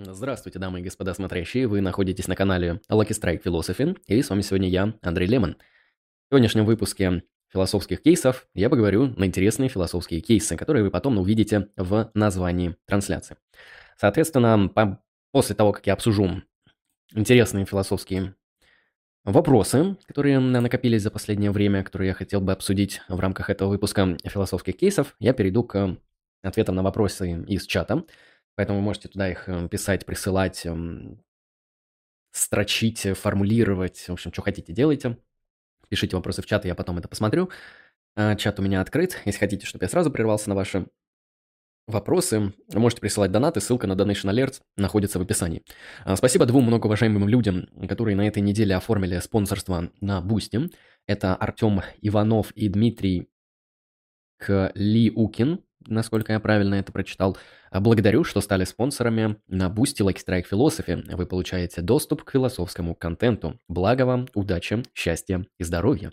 Здравствуйте, дамы и господа смотрящие. Вы находитесь на канале Lucky Strike Philosophy, и с вами сегодня я, Андрей Лемон. В сегодняшнем выпуске философских кейсов я поговорю на интересные философские кейсы, которые вы потом увидите в названии трансляции. Соответственно, по после того, как я обсужу интересные философские вопросы, которые накопились за последнее время, которые я хотел бы обсудить в рамках этого выпуска философских кейсов, я перейду к ответам на вопросы из чата. Поэтому вы можете туда их э, писать, присылать, эм, строчить, формулировать. В общем, что хотите, делайте. Пишите вопросы в чат, я потом это посмотрю. А, чат у меня открыт. Если хотите, чтобы я сразу прервался на ваши вопросы, можете присылать донаты. Ссылка на Donation Alerts находится в описании. А, спасибо двум многоуважаемым людям, которые на этой неделе оформили спонсорство на Boosty. Это Артем Иванов и Дмитрий Клиукин насколько я правильно это прочитал. А благодарю, что стали спонсорами на Boosty Like Strike Philosophy. Вы получаете доступ к философскому контенту. Благо вам, удачи, счастья и здоровья.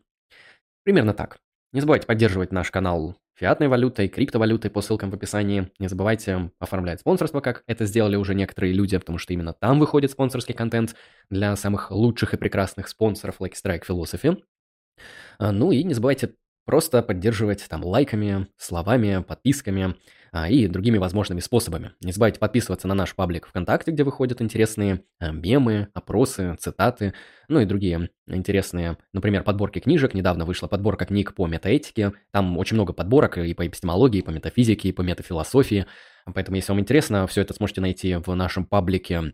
Примерно так. Не забывайте поддерживать наш канал фиатной валютой, криптовалютой по ссылкам в описании. Не забывайте оформлять спонсорство, как это сделали уже некоторые люди, потому что именно там выходит спонсорский контент для самых лучших и прекрасных спонсоров Like Strike Philosophy. А, ну и не забывайте Просто поддерживать там лайками, словами, подписками а, и другими возможными способами. Не забывайте подписываться на наш паблик ВКонтакте, где выходят интересные а, мемы, опросы, цитаты, ну и другие интересные, например, подборки книжек. Недавно вышла подборка книг по метаэтике. Там очень много подборок и по эпистемологии, и по метафизике, и по метафилософии. Поэтому, если вам интересно, все это сможете найти в нашем паблике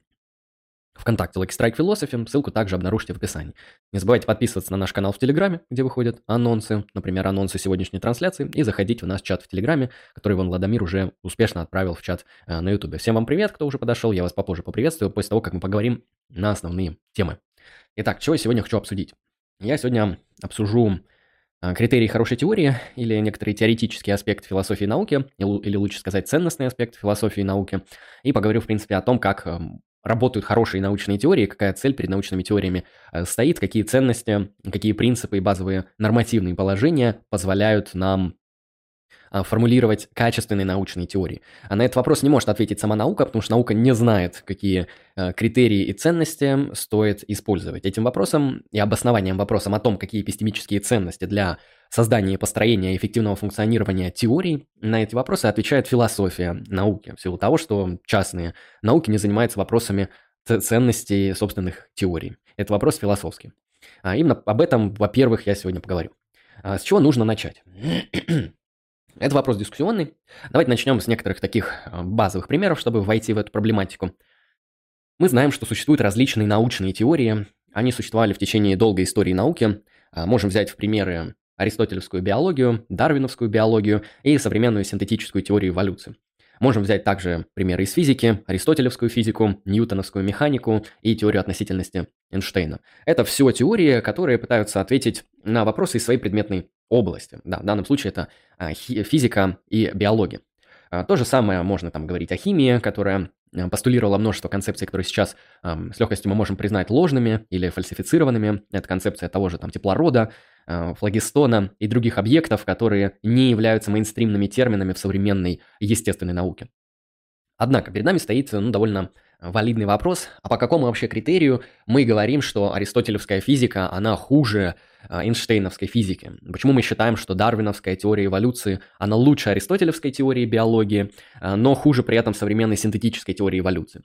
ВКонтакте Lucky Strike Philosophy, ссылку также обнаружите в описании. Не забывайте подписываться на наш канал в Телеграме, где выходят анонсы, например, анонсы сегодняшней трансляции, и заходить в наш чат в Телеграме, который Иван Владимир уже успешно отправил в чат э, на Ютубе. Всем вам привет, кто уже подошел, я вас попозже поприветствую, после того, как мы поговорим на основные темы. Итак, чего я сегодня хочу обсудить? Я сегодня обсужу э, критерии хорошей теории или некоторые теоретические аспекты философии науки, или лучше сказать ценностные аспекты философии науки, и поговорю, в принципе, о том, как эм, работают хорошие научные теории, какая цель перед научными теориями э, стоит, какие ценности, какие принципы и базовые нормативные положения позволяют нам формулировать качественные научные теории. А на этот вопрос не может ответить сама наука, потому что наука не знает, какие э, критерии и ценности стоит использовать. Этим вопросом и обоснованием вопросом о том, какие эпистемические ценности для создания и построения эффективного функционирования теорий, на эти вопросы отвечает философия науки, в силу того, что частные науки не занимаются вопросами ценностей собственных теорий. Это вопрос философский. А именно об этом, во-первых, я сегодня поговорю. А с чего нужно начать? Это вопрос дискуссионный. Давайте начнем с некоторых таких э, базовых примеров, чтобы войти в эту проблематику. Мы знаем, что существуют различные научные теории. Они существовали в течение долгой истории науки. А, можем взять в примеры аристотелевскую биологию, дарвиновскую биологию и современную синтетическую теорию эволюции. Можем взять также примеры из физики, аристотелевскую физику, ньютоновскую механику и теорию относительности Эйнштейна. Это все теории, которые пытаются ответить на вопросы из своей предметной области. Да, в данном случае это а, физика и биология. А, то же самое можно там говорить о химии, которая а, постулировала множество концепций, которые сейчас с легкостью мы можем признать ложными или фальсифицированными. Это концепция того же там теплорода, флагистона и других объектов, которые не являются мейнстримными терминами в современной естественной науке. Однако перед нами стоит ну, довольно валидный вопрос, а по какому вообще критерию мы говорим, что аристотелевская физика, она хуже Эйнштейновской физики? Почему мы считаем, что дарвиновская теория эволюции, она лучше аристотелевской теории биологии, э, но хуже при этом современной синтетической теории эволюции?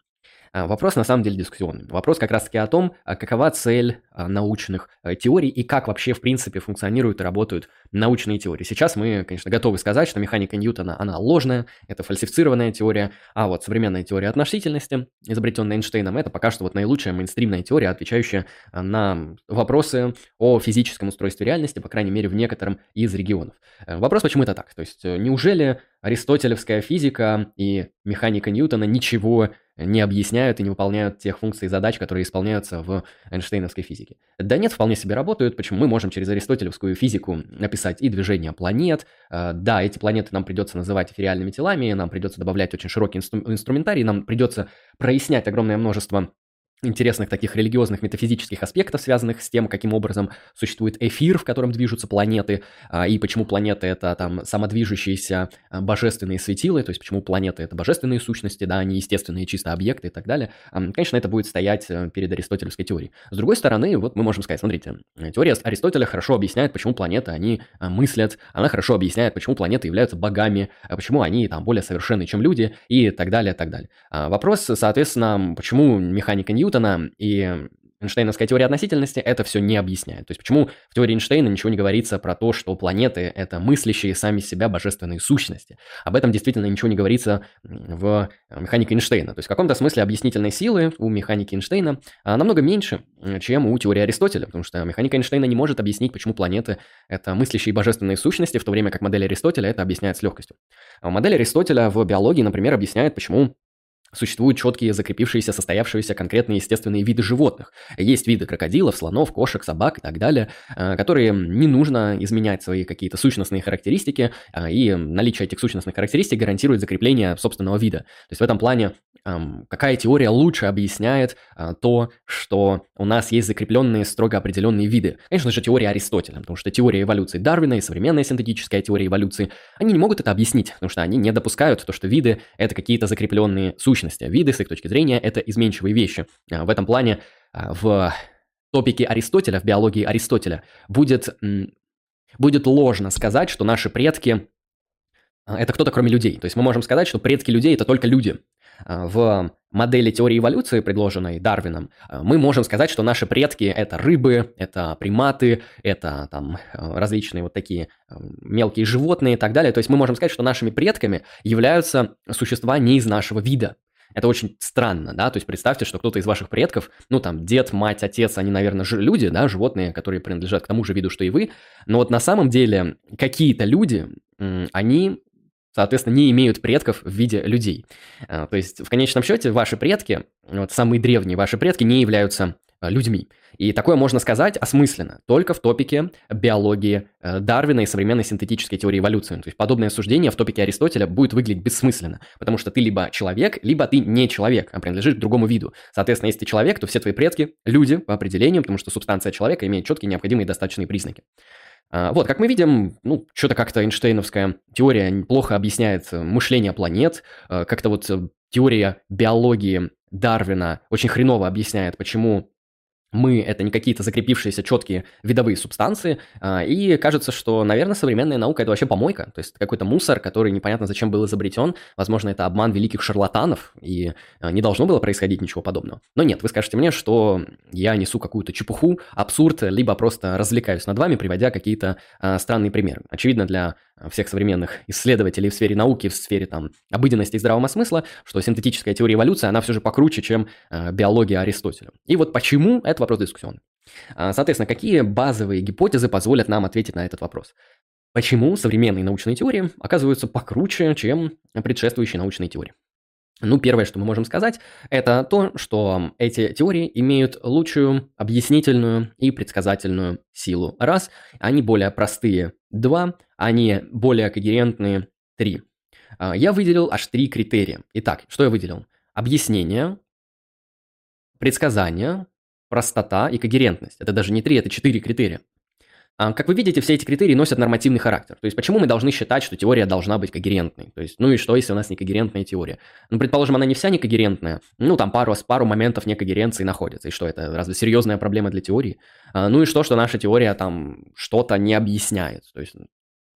А, вопрос на самом деле дискуссионный. Вопрос как раз-таки о том, а, какова цель а, научных э, теорий и как вообще в принципе функционируют и работают научные теории. Сейчас мы, конечно, готовы сказать, что механика Ньютона, она ложная, это фальсифицированная теория, а вот современная теория относительности, изобретенная Эйнштейном, это пока что вот наилучшая мейнстримная теория, отвечающая на вопросы о физическом устройстве реальности, по крайней мере, в некотором из регионов. Э, вопрос, почему это так? То есть, э, неужели аристотелевская физика и механика Ньютона ничего не объясняют и не выполняют тех функций и задач, которые исполняются в Эйнштейновской физике. Да нет, вполне себе работают. Почему мы можем через аристотелевскую физику написать и движение планет. Э, да, эти планеты нам придется называть эфириальными телами, нам придется добавлять очень широкий инстру- инструментарий, нам придется прояснять огромное множество интересных таких религиозных метафизических аспектов, связанных с тем, каким образом существует эфир, в котором движутся планеты, а, и почему планеты это там самодвижущиеся а, божественные светилы, то есть почему планеты это божественные сущности, да, они естественные чисто объекты и так далее. Конечно, это будет стоять э, перед аристотелевской теорией. С другой стороны, вот мы можем сказать, смотрите, теория Аристотеля хорошо объясняет, почему планеты, они а, мыслят, она хорошо объясняет, почему планеты являются богами, почему они там более совершенны, чем люди и так далее, так далее. Вопрос, соответственно, почему механика Ньютона Ньютона и Эйнштейновская теория относительности это все не объясняет. То есть почему в теории Эйнштейна ничего не говорится про то, что планеты — это мыслящие сами себя божественные сущности. Об этом действительно ничего не говорится в механике Эйнштейна. То есть в каком-то смысле объяснительной силы у механики Эйнштейна а, намного меньше, чем у теории Аристотеля, потому что механика Эйнштейна не может объяснить, почему планеты — это мыслящие божественные сущности, в то время как модель Аристотеля это объясняет с легкостью. А модель Аристотеля в биологии, например, объясняет, почему Существуют четкие, закрепившиеся, состоявшиеся конкретные естественные виды животных. Есть виды крокодилов, слонов, кошек, собак и так далее, э, которые не нужно изменять свои какие-то сущностные характеристики, э, и наличие этих сущностных характеристик гарантирует закрепление собственного вида. То есть в этом плане какая теория лучше объясняет э, то, что у нас есть закрепленные строго определенные виды. Конечно же, теория Аристотеля, потому что теория эволюции Дарвина и современная синтетическая теория эволюции, они не могут это объяснить, потому что они не допускают то, что виды — это какие-то закрепленные сущности сущности. Виды, с их точки зрения, это изменчивые вещи. А, в этом плане а, в топике Аристотеля, в биологии Аристотеля, будет, будет ложно сказать, что наши предки а, это кто-то кроме людей. То есть мы можем сказать, что предки людей это только люди. В модели теории эволюции, предложенной Дарвином, мы можем сказать, что наши предки это рыбы, это приматы, это там различные вот такие мелкие животные и так далее. То есть мы можем сказать, что нашими предками являются существа не из нашего вида. Это очень странно, да, то есть представьте, что кто-то из ваших предков, ну там дед, мать, отец, они, наверное, же люди, да, животные, которые принадлежат к тому же виду, что и вы, но вот на самом деле какие-то люди, они соответственно, не имеют предков в виде людей. А, то есть, в конечном счете, ваши предки, вот самые древние ваши предки, не являются Э, людьми. И такое можно сказать осмысленно, только в топике биологии э, Дарвина и современной синтетической теории эволюции. То есть подобное суждение в топике Аристотеля будет выглядеть бессмысленно, потому что ты либо человек, либо ты не человек, а принадлежишь к другому виду. Соответственно, если ты человек, то все твои предки – люди по определению, потому что субстанция человека имеет четкие необходимые достаточные признаки. А, вот, как мы видим, ну, что-то как-то Эйнштейновская теория плохо объясняет мышление планет, э, как-то вот теория биологии Дарвина очень хреново объясняет, почему мы – это не какие-то закрепившиеся четкие видовые субстанции, а, и кажется, что, наверное, современная наука – это вообще помойка, то есть какой-то мусор, который непонятно зачем был изобретен, возможно, это обман великих шарлатанов, и а, не должно было происходить ничего подобного. Но нет, вы скажете мне, что я несу какую-то чепуху, абсурд, либо просто развлекаюсь над вами, приводя какие-то а, странные примеры. Очевидно, для всех современных исследователей в сфере науки, в сфере там обыденности и здравого смысла, что синтетическая теория эволюции, она все же покруче, чем э, биология Аристотеля. И вот почему, это вопрос дискуссионный. А, соответственно, какие базовые гипотезы позволят нам ответить на этот вопрос? Почему современные научные теории оказываются покруче, чем предшествующие научные теории? Ну, первое, что мы можем сказать, это то, что эти теории имеют лучшую объяснительную и предсказательную силу. Раз, они более простые. Два, они более когерентные. Три. А, я выделил аж три критерия. Итак, что я выделил? Объяснение, предсказание, простота и когерентность. Это даже не три, это четыре критерия. А, как вы видите, все эти критерии носят нормативный характер. То есть, почему мы должны считать, что теория должна быть когерентной? То есть, ну и что, если у нас некогерентная теория? Ну, предположим, она не вся некогерентная. Ну, там пару, пару моментов некогеренции находится. И что, это разве серьезная проблема для теории? А, ну и что, что наша теория там что-то не объясняет? То есть,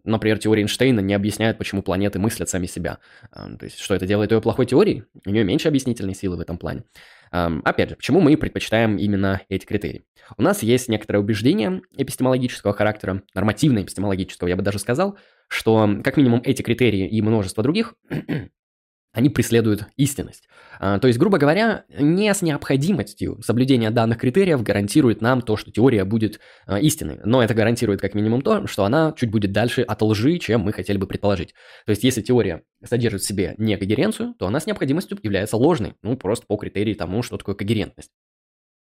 Например, теория Эйнштейна не объясняет, почему планеты мыслят сами себя. То есть, что это делает ее плохой теорией? У нее меньше объяснительной силы в этом плане. Опять же, почему мы предпочитаем именно эти критерии? У нас есть некоторое убеждение эпистемологического характера, нормативно-эпистемологического, я бы даже сказал, что как минимум эти критерии и множество других они преследуют истинность. А, то есть, грубо говоря, не с необходимостью соблюдения данных критериев гарантирует нам то, что теория будет а, истинной. Но это гарантирует как минимум то, что она чуть будет дальше от лжи, чем мы хотели бы предположить. То есть, если теория содержит в себе некогеренцию, то она с необходимостью является ложной. Ну, просто по критерии тому, что такое когерентность.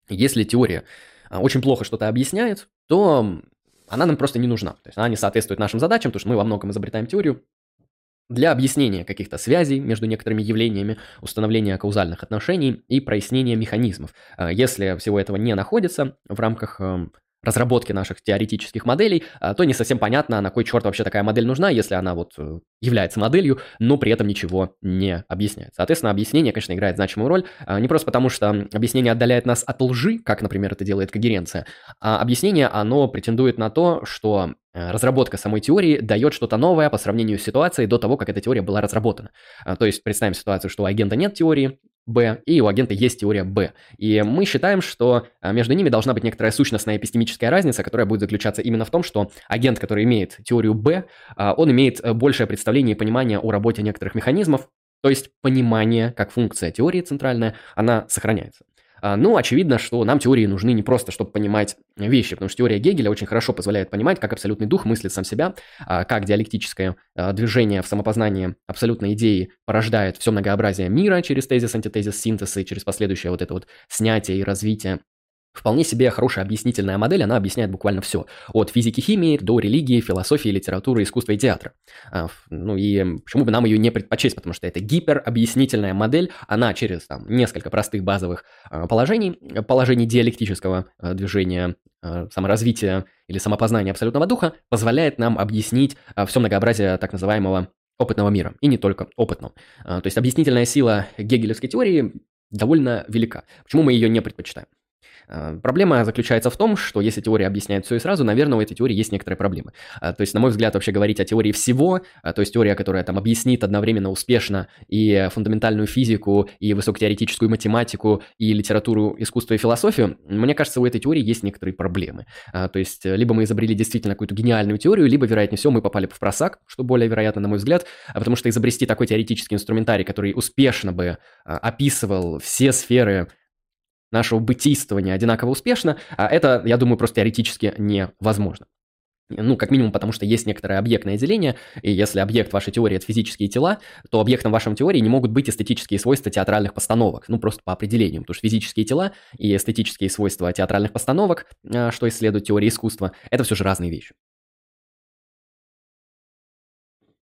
Если теория а, очень плохо что-то объясняет, то она нам просто не нужна. То есть она не соответствует нашим задачам, потому что мы во многом изобретаем теорию, для объяснения каких-то связей между некоторыми явлениями, установления каузальных отношений и прояснения механизмов. Если всего этого не находится в рамках эм, разработки наших теоретических моделей, а, то не совсем понятно, на кой черт вообще такая модель нужна, если она вот э, является моделью, но при этом ничего не объясняет. Соответственно, объяснение, конечно, играет значимую роль, а, не просто потому, что объяснение отдаляет нас от лжи, как, например, это делает когеренция, а объяснение, оно претендует на то, что э, разработка самой теории дает что-то новое по сравнению с ситуацией до того, как эта теория была разработана. А, то есть представим ситуацию, что у агента нет теории, Б, и у агента есть теория Б. И мы считаем, что а, между ними должна быть некоторая сущностная эпистемическая разница, которая будет заключаться именно в том, что агент, который имеет теорию Б, а, он имеет э, большее представление и понимание о работе некоторых механизмов, то есть понимание как функция теории центральная, она сохраняется. А, ну, очевидно, что нам теории нужны не просто, чтобы понимать вещи, потому что теория Гегеля очень хорошо позволяет понимать, как абсолютный дух мыслит сам себя, а, как диалектическое а, движение в самопознании абсолютной идеи порождает все многообразие мира через тезис, антитезис, синтез и через последующее вот это вот снятие и развитие Вполне себе хорошая объяснительная модель, она объясняет буквально все. От физики, химии до религии, философии, литературы, искусства и театра. А, ну и почему бы нам ее не предпочесть, потому что это гиперобъяснительная модель, она через там, несколько простых базовых а, положений, положений диалектического а, движения, саморазвития или самопознания абсолютного духа, позволяет нам объяснить все многообразие так называемого опытного мира, и не только опытного. То есть объяснительная сила гегелевской теории довольно велика. Почему мы ее не предпочитаем? Э, проблема заключается в том, что если теория объясняет все и сразу, наверное, у этой теории есть некоторые проблемы. Э, то есть, на мой взгляд, вообще говорить о теории всего, э, то есть теория, которая там объяснит одновременно успешно и фундаментальную физику, и высокотеоретическую математику, и литературу, искусство и философию, мне кажется, у этой теории есть некоторые проблемы. То есть, либо мы изобрели действительно какую-то гениальную теорию, либо, вероятнее всего, мы попали в просак, что более вероятно, на мой взгляд, потому что изобрести такой теоретический инструментарий, который успешно бы описывал все сферы нашего бытийствования одинаково успешно, а это, я думаю, просто теоретически невозможно. Ну, как минимум, потому что есть некоторое объектное деление, и если объект вашей теории – это физические тела, то объектом вашей теории не могут быть эстетические свойства театральных постановок, ну, просто по определению, потому что физические тела и эстетические свойства театральных постановок, а, что исследует теория искусства, это все же разные вещи.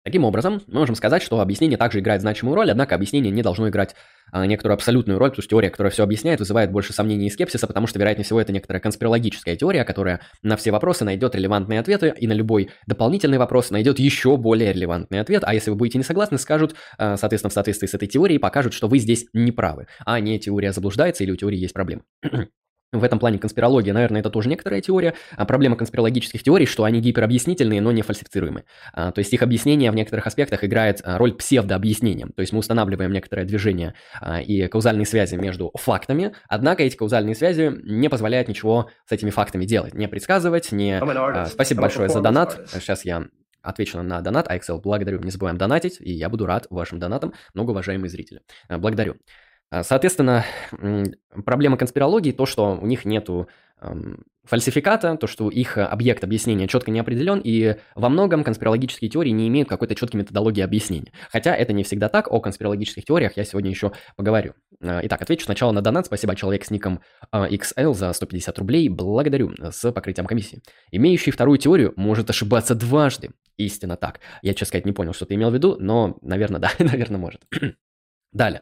Таким образом, мы можем сказать, что объяснение также играет значимую роль, однако объяснение не должно играть а, некоторую абсолютную роль, потому что теория, которая все объясняет, вызывает больше сомнений и скепсиса, потому что, вероятнее всего, это некоторая конспирологическая теория, которая на все вопросы найдет релевантные ответы, и на любой дополнительный вопрос найдет еще более релевантный ответ, а если вы будете не согласны, скажут, а, соответственно, в соответствии с этой теорией, покажут, что вы здесь не правы, а не теория заблуждается или у теории есть проблемы. В этом плане конспирология, наверное, это тоже некоторая теория. А проблема конспирологических теорий, что они гиперобъяснительные, но не фальсифицируемы. А, то есть их объяснение в некоторых аспектах играет а, роль псевдообъяснения. То есть мы устанавливаем некоторое движение а, и каузальные связи между фактами, однако эти каузальные связи не позволяют ничего с этими фактами делать. Не предсказывать, не... А, спасибо большое за донат. Сейчас я отвечу на донат. AXL, благодарю. Не забываем донатить, и я буду рад вашим донатам, многоуважаемые зрители. А, благодарю. А, соответственно, проблема конспирологии то, что у них нету фальсификата, то, что их объект объяснения четко не определен, и во многом конспирологические теории не имеют какой-то четкой методологии объяснения. Хотя это не всегда так, о конспирологических теориях я сегодня еще поговорю. А, итак, отвечу сначала на донат. Спасибо, человек с ником XL за 150 рублей. Благодарю с покрытием комиссии. Имеющий вторую теорию может ошибаться дважды. Истинно так. Я, честно сказать, не понял, что ты имел в виду, но, наверное, да, наверное, может. Далее.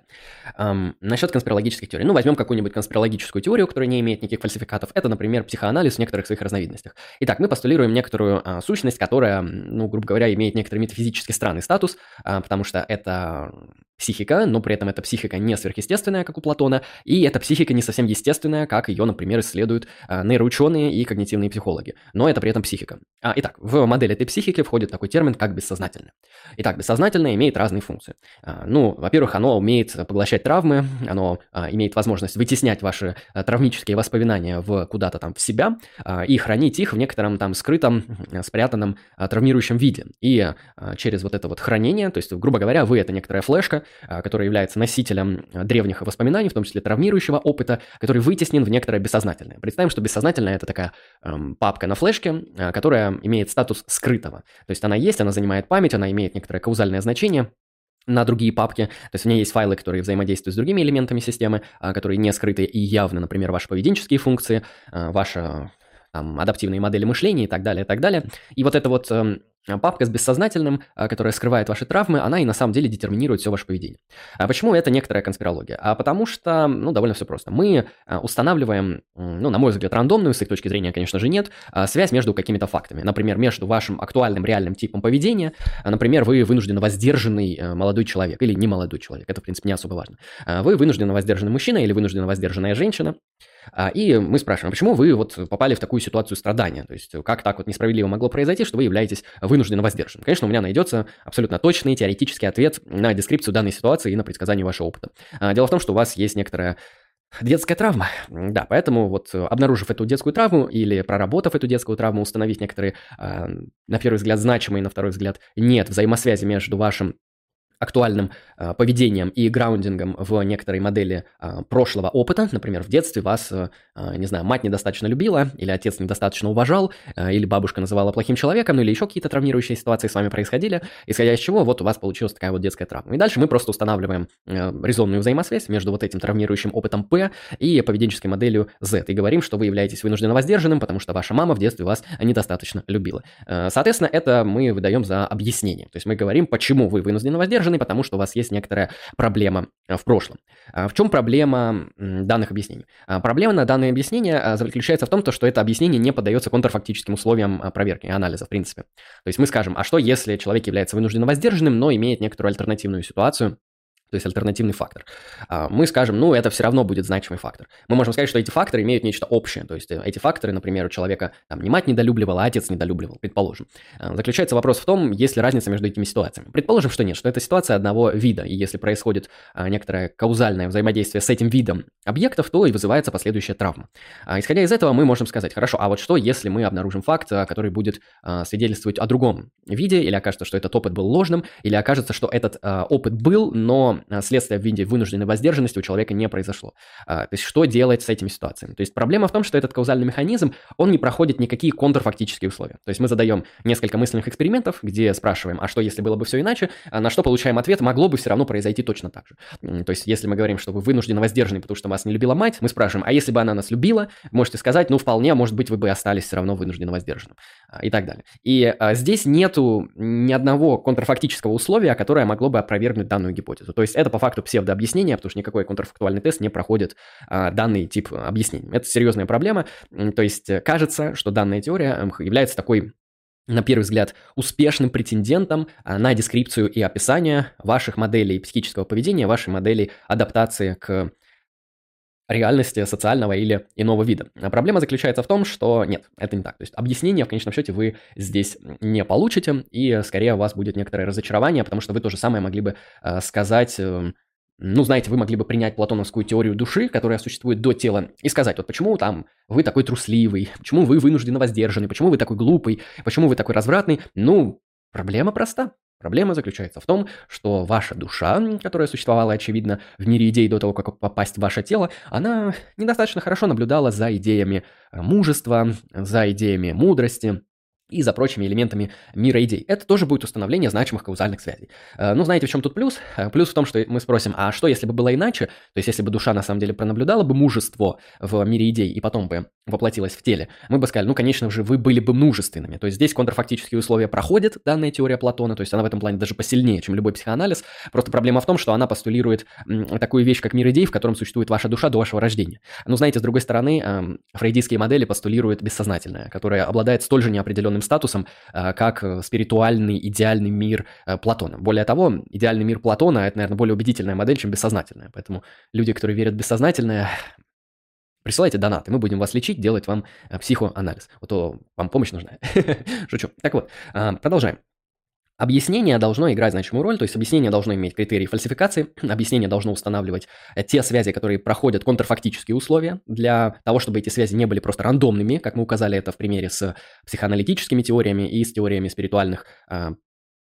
Эм, насчет конспирологических теорий. Ну, возьмем какую-нибудь конспирологическую теорию, которая не имеет никаких фальсификатов. Это, например, психоанализ в некоторых своих разновидностях. Итак, мы постулируем некоторую э, сущность, которая, ну, грубо говоря, имеет некоторый метафизически странный статус, э, потому что это психика, но при этом эта психика не сверхъестественная, как у Платона, и эта психика не совсем естественная, как ее, например, исследуют э, нейроученые и когнитивные психологи. Но это при этом психика. А, итак, в модель этой психики входит такой термин, как бессознательное. Итак, бессознательное имеет разные функции. А, ну, во-первых, оно умеет поглощать травмы, оно а, имеет возможность вытеснять ваши а, травмические воспоминания в куда-то там в себя а, и хранить их в некотором там скрытом, спрятанном а, травмирующем виде. И через вот это вот хранение, то есть, грубо говоря, вы это некоторая флешка, а, которая является носителем древних воспоминаний, в том числе травмирующего опыта, который вытеснен в некоторое бессознательное. Представим, что бессознательное это такая эм, папка на флешке, которая имеет статус скрытого. То есть она есть, она занимает память, она имеет некоторое каузальное значение, на другие папки. То есть у меня есть файлы, которые взаимодействуют с другими элементами системы, а, которые не скрыты и явны, например, ваши поведенческие функции, а, ваши там, адаптивные модели мышления и так далее, и так далее. И вот это вот эм, Папка с бессознательным, а, которая скрывает ваши травмы, она и на самом деле детерминирует все ваше поведение. А почему это некоторая конспирология? А потому что, ну, довольно все просто. Мы а, устанавливаем, ну, на мой взгляд, рандомную, с их точки зрения, конечно же, нет, связь между какими-то фактами. Например, между вашим актуальным реальным типом поведения, например, вы вынуждены воздержанный э, молодой человек или не молодой человек, это, в принципе, не особо важно. Вы вынуждены воздержанный мужчина или вынуждена воздержанная женщина, и мы спрашиваем, почему вы вот попали в такую ситуацию страдания? То есть как так вот несправедливо могло произойти, что вы являетесь вынужденно воздержанным? Конечно, у меня найдется абсолютно точный теоретический ответ на дескрипцию данной ситуации и на предсказание вашего опыта. А, дело в том, что у вас есть некоторая Детская травма. Да, поэтому вот обнаружив эту детскую травму или проработав эту детскую травму, установить некоторые, а, на первый взгляд, значимые, на второй взгляд, нет взаимосвязи между вашим актуальным э, поведением и граундингом в некоторой модели э, прошлого опыта. Например, в детстве вас, э, не знаю, мать недостаточно любила, или отец недостаточно уважал, э, или бабушка называла плохим человеком, ну или еще какие-то травмирующие ситуации с вами происходили, исходя из чего вот у вас получилась такая вот детская травма. И дальше мы просто устанавливаем э, резонную взаимосвязь между вот этим травмирующим опытом П и поведенческой моделью Z, и говорим, что вы являетесь вынужденно воздержанным, потому что ваша мама в детстве вас недостаточно любила. Э, соответственно, это мы выдаем за объяснение. То есть мы говорим, почему вы вынуждены воздержаны, воздержаны, потому что у вас есть некоторая проблема э, в прошлом. А в чем проблема данных объяснений? А проблема на данное объяснение а, заключается в том, что это объяснение не поддается контрфактическим условиям проверки и анализа, в принципе. То есть мы скажем, а что если человек является вынужденно воздержанным, но имеет некоторую альтернативную ситуацию, то есть альтернативный фактор. А, мы скажем, ну, это все равно будет значимый фактор. Мы можем сказать, что эти факторы имеют нечто общее. То есть э, эти факторы, например, у человека там, не мать недолюбливала, а отец недолюбливал, предположим. А, заключается вопрос в том, есть ли разница между этими ситуациями. Предположим, что нет, что это ситуация одного вида, и если происходит а, некоторое каузальное взаимодействие с этим видом объектов, то и вызывается последующая травма. Исходя из этого, мы можем сказать, хорошо, а вот что, если мы обнаружим факт, который будет свидетельствовать о другом виде, или окажется, что этот опыт был ложным, или окажется, что этот опыт был, но следствие в виде вынужденной воздержанности у человека не произошло. А, то есть что делать с этими ситуациями? То есть проблема в том, что этот каузальный механизм, он не проходит никакие контрфактические условия. То есть мы задаем несколько мысленных экспериментов, где спрашиваем, а что если было бы все иначе, а на что получаем ответ, могло бы все равно произойти точно так же. То есть если мы говорим, что вы вынуждены воздержаны, потому что вас не любила мать, мы спрашиваем, а если бы она нас любила, можете сказать, ну вполне, может быть, вы бы остались все равно вынуждены воздержанным а, и так далее. И здесь нету ни одного контрфактического условия, которое могло бы опровергнуть данную гипотезу. То есть это по факту псевдообъяснение, потому что никакой контрфактуальный тест не проходит а, данный тип объяснений. Это серьезная проблема. То есть э, кажется, что данная теория является такой на первый взгляд, успешным претендентом а, на дескрипцию и описание ваших моделей психического поведения, вашей модели адаптации к реальности социального или иного вида. А проблема заключается в том, что нет, это не так. То есть объяснение в конечном счете вы здесь не получите, и скорее у вас будет некоторое разочарование, потому что вы то же самое могли бы э, сказать... Э, ну, знаете, вы могли бы принять платоновскую теорию души, которая существует до тела, и сказать, вот почему там вы такой трусливый, почему вы вынужденно воздержаны, почему вы такой глупый, почему вы такой развратный. Ну, проблема проста. Проблема заключается в том, что ваша душа, которая существовала, очевидно, в мире идей до того, как попасть в ваше тело, она недостаточно хорошо наблюдала за идеями мужества, за идеями мудрости, и за прочими элементами мира идей. Это тоже будет установление значимых каузальных связей. Э, ну, знаете, в чем тут плюс? Э, плюс в том, что мы спросим, а что, если бы было иначе? То есть, если бы душа на самом деле пронаблюдала бы мужество в мире идей и потом бы воплотилась в теле, мы бы сказали, ну, конечно же, вы были бы мужественными. То есть, здесь контрфактические условия проходят, данная теория Платона, то есть, она в этом плане даже посильнее, чем любой психоанализ. Просто проблема в том, что она постулирует такую вещь, как мир идей, в котором существует ваша душа до вашего рождения. Ну, знаете, с другой стороны, эм, фрейдистские модели постулируют бессознательное, которое обладает столь же неопределенным статусом, э, как э, спиритуальный идеальный мир э, Платона. Более того, идеальный мир Платона – это, наверное, более убедительная модель, чем бессознательная. Поэтому люди, которые верят в бессознательное, Присылайте донаты, мы будем вас лечить, делать вам психоанализ. Вот то вам помощь нужна. Шучу. Так вот, продолжаем. Объяснение должно играть значимую роль, то есть объяснение должно иметь критерии фальсификации, объяснение должно устанавливать э, те связи, которые проходят контрфактические условия, для того, чтобы эти связи не были просто рандомными, как мы указали это в примере с психоаналитическими теориями и с теориями спиритуальных э,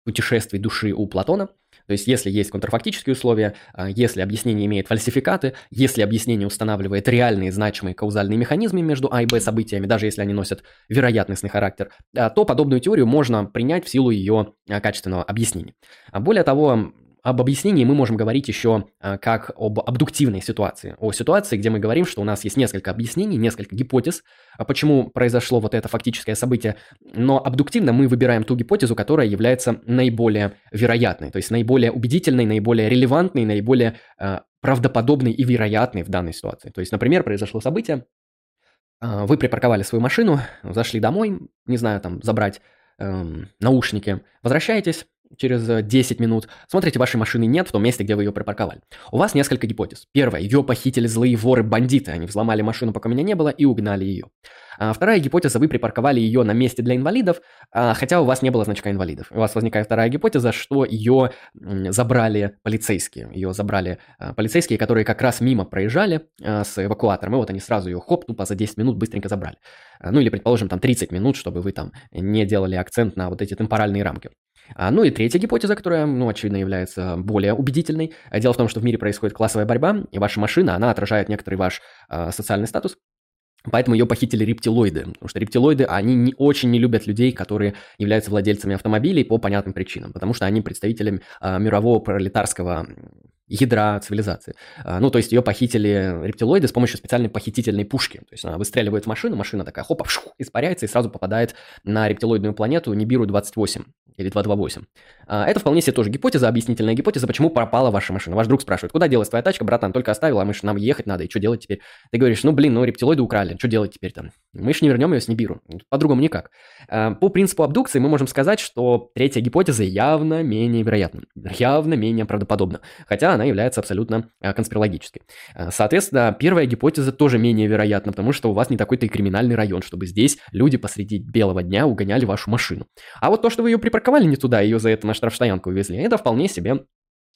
путешествий души у Платона. То есть, если есть контрфактические условия, а, если объяснение имеет фальсификаты, если объяснение устанавливает реальные значимые каузальные механизмы между А и Б событиями, даже если они носят вероятностный характер, а, то подобную теорию можно принять в силу ее а, качественного объяснения. Более того, об объяснении мы можем говорить еще а, как об абдуктивной ситуации. О ситуации, где мы говорим, что у нас есть несколько объяснений, несколько гипотез, а почему произошло вот это фактическое событие. Но абдуктивно мы выбираем ту гипотезу, которая является наиболее вероятной, то есть наиболее убедительной, наиболее релевантной, наиболее э, правдоподобной и вероятной в данной ситуации. То есть, например, произошло событие, вы припарковали свою машину, зашли домой, не знаю, там, забрать эм, наушники, возвращаетесь, через 10 э, минут, смотрите, вашей машины нет в том месте, где вы ее припарковали. У вас несколько гипотез. Первая, ее похитили злые воры-бандиты, они взломали машину, пока меня не было, и угнали ее. А вторая гипотеза, вы припарковали ее на месте для инвалидов, а, хотя у вас не было значка инвалидов. У вас возникает вторая гипотеза, что ее забрали полицейские. Ее забрали а, полицейские, которые как раз мимо проезжали а, с эвакуатором, и вот они сразу ее хоп, тупо за 10 минут быстренько забрали. Ну или, предположим, там 30 минут, чтобы вы там не делали акцент на вот эти темпоральные рамки. Ну и третья гипотеза, которая, ну, очевидно, является более убедительной. Дело в том, что в мире происходит классовая борьба, и ваша машина, она отражает некоторый ваш э, социальный статус, Поэтому ее похитили рептилоиды, потому что рептилоиды, они не, очень не любят людей, которые являются владельцами автомобилей по понятным причинам, потому что они представители э, мирового пролетарского ядра цивилизации. А, ну, то есть ее похитили рептилоиды с помощью специальной похитительной пушки. То есть она выстреливает в машину, машина такая хопа, испаряется и сразу попадает на рептилоидную планету Нибиру-28 или 228. А, это вполне себе тоже гипотеза, объяснительная гипотеза, почему пропала ваша машина. Ваш друг спрашивает, куда делась твоя тачка, братан, только оставила, а мы же нам ехать надо, и что делать теперь? Ты говоришь, ну, блин, ну, рептилоиды украли, что делать теперь там? Мы же не вернем ее с Нибиру. По-другому никак. А, по принципу абдукции мы можем сказать, что третья гипотеза явно менее вероятна, явно менее правдоподобна. Хотя она является абсолютно а, конспирологической. А, соответственно, первая гипотеза тоже менее вероятна, потому что у вас не такой-то и криминальный район, чтобы здесь люди посреди белого дня угоняли вашу машину. А вот то, что вы ее припарковали не туда, ее за это на штрафстоянку увезли, это вполне себе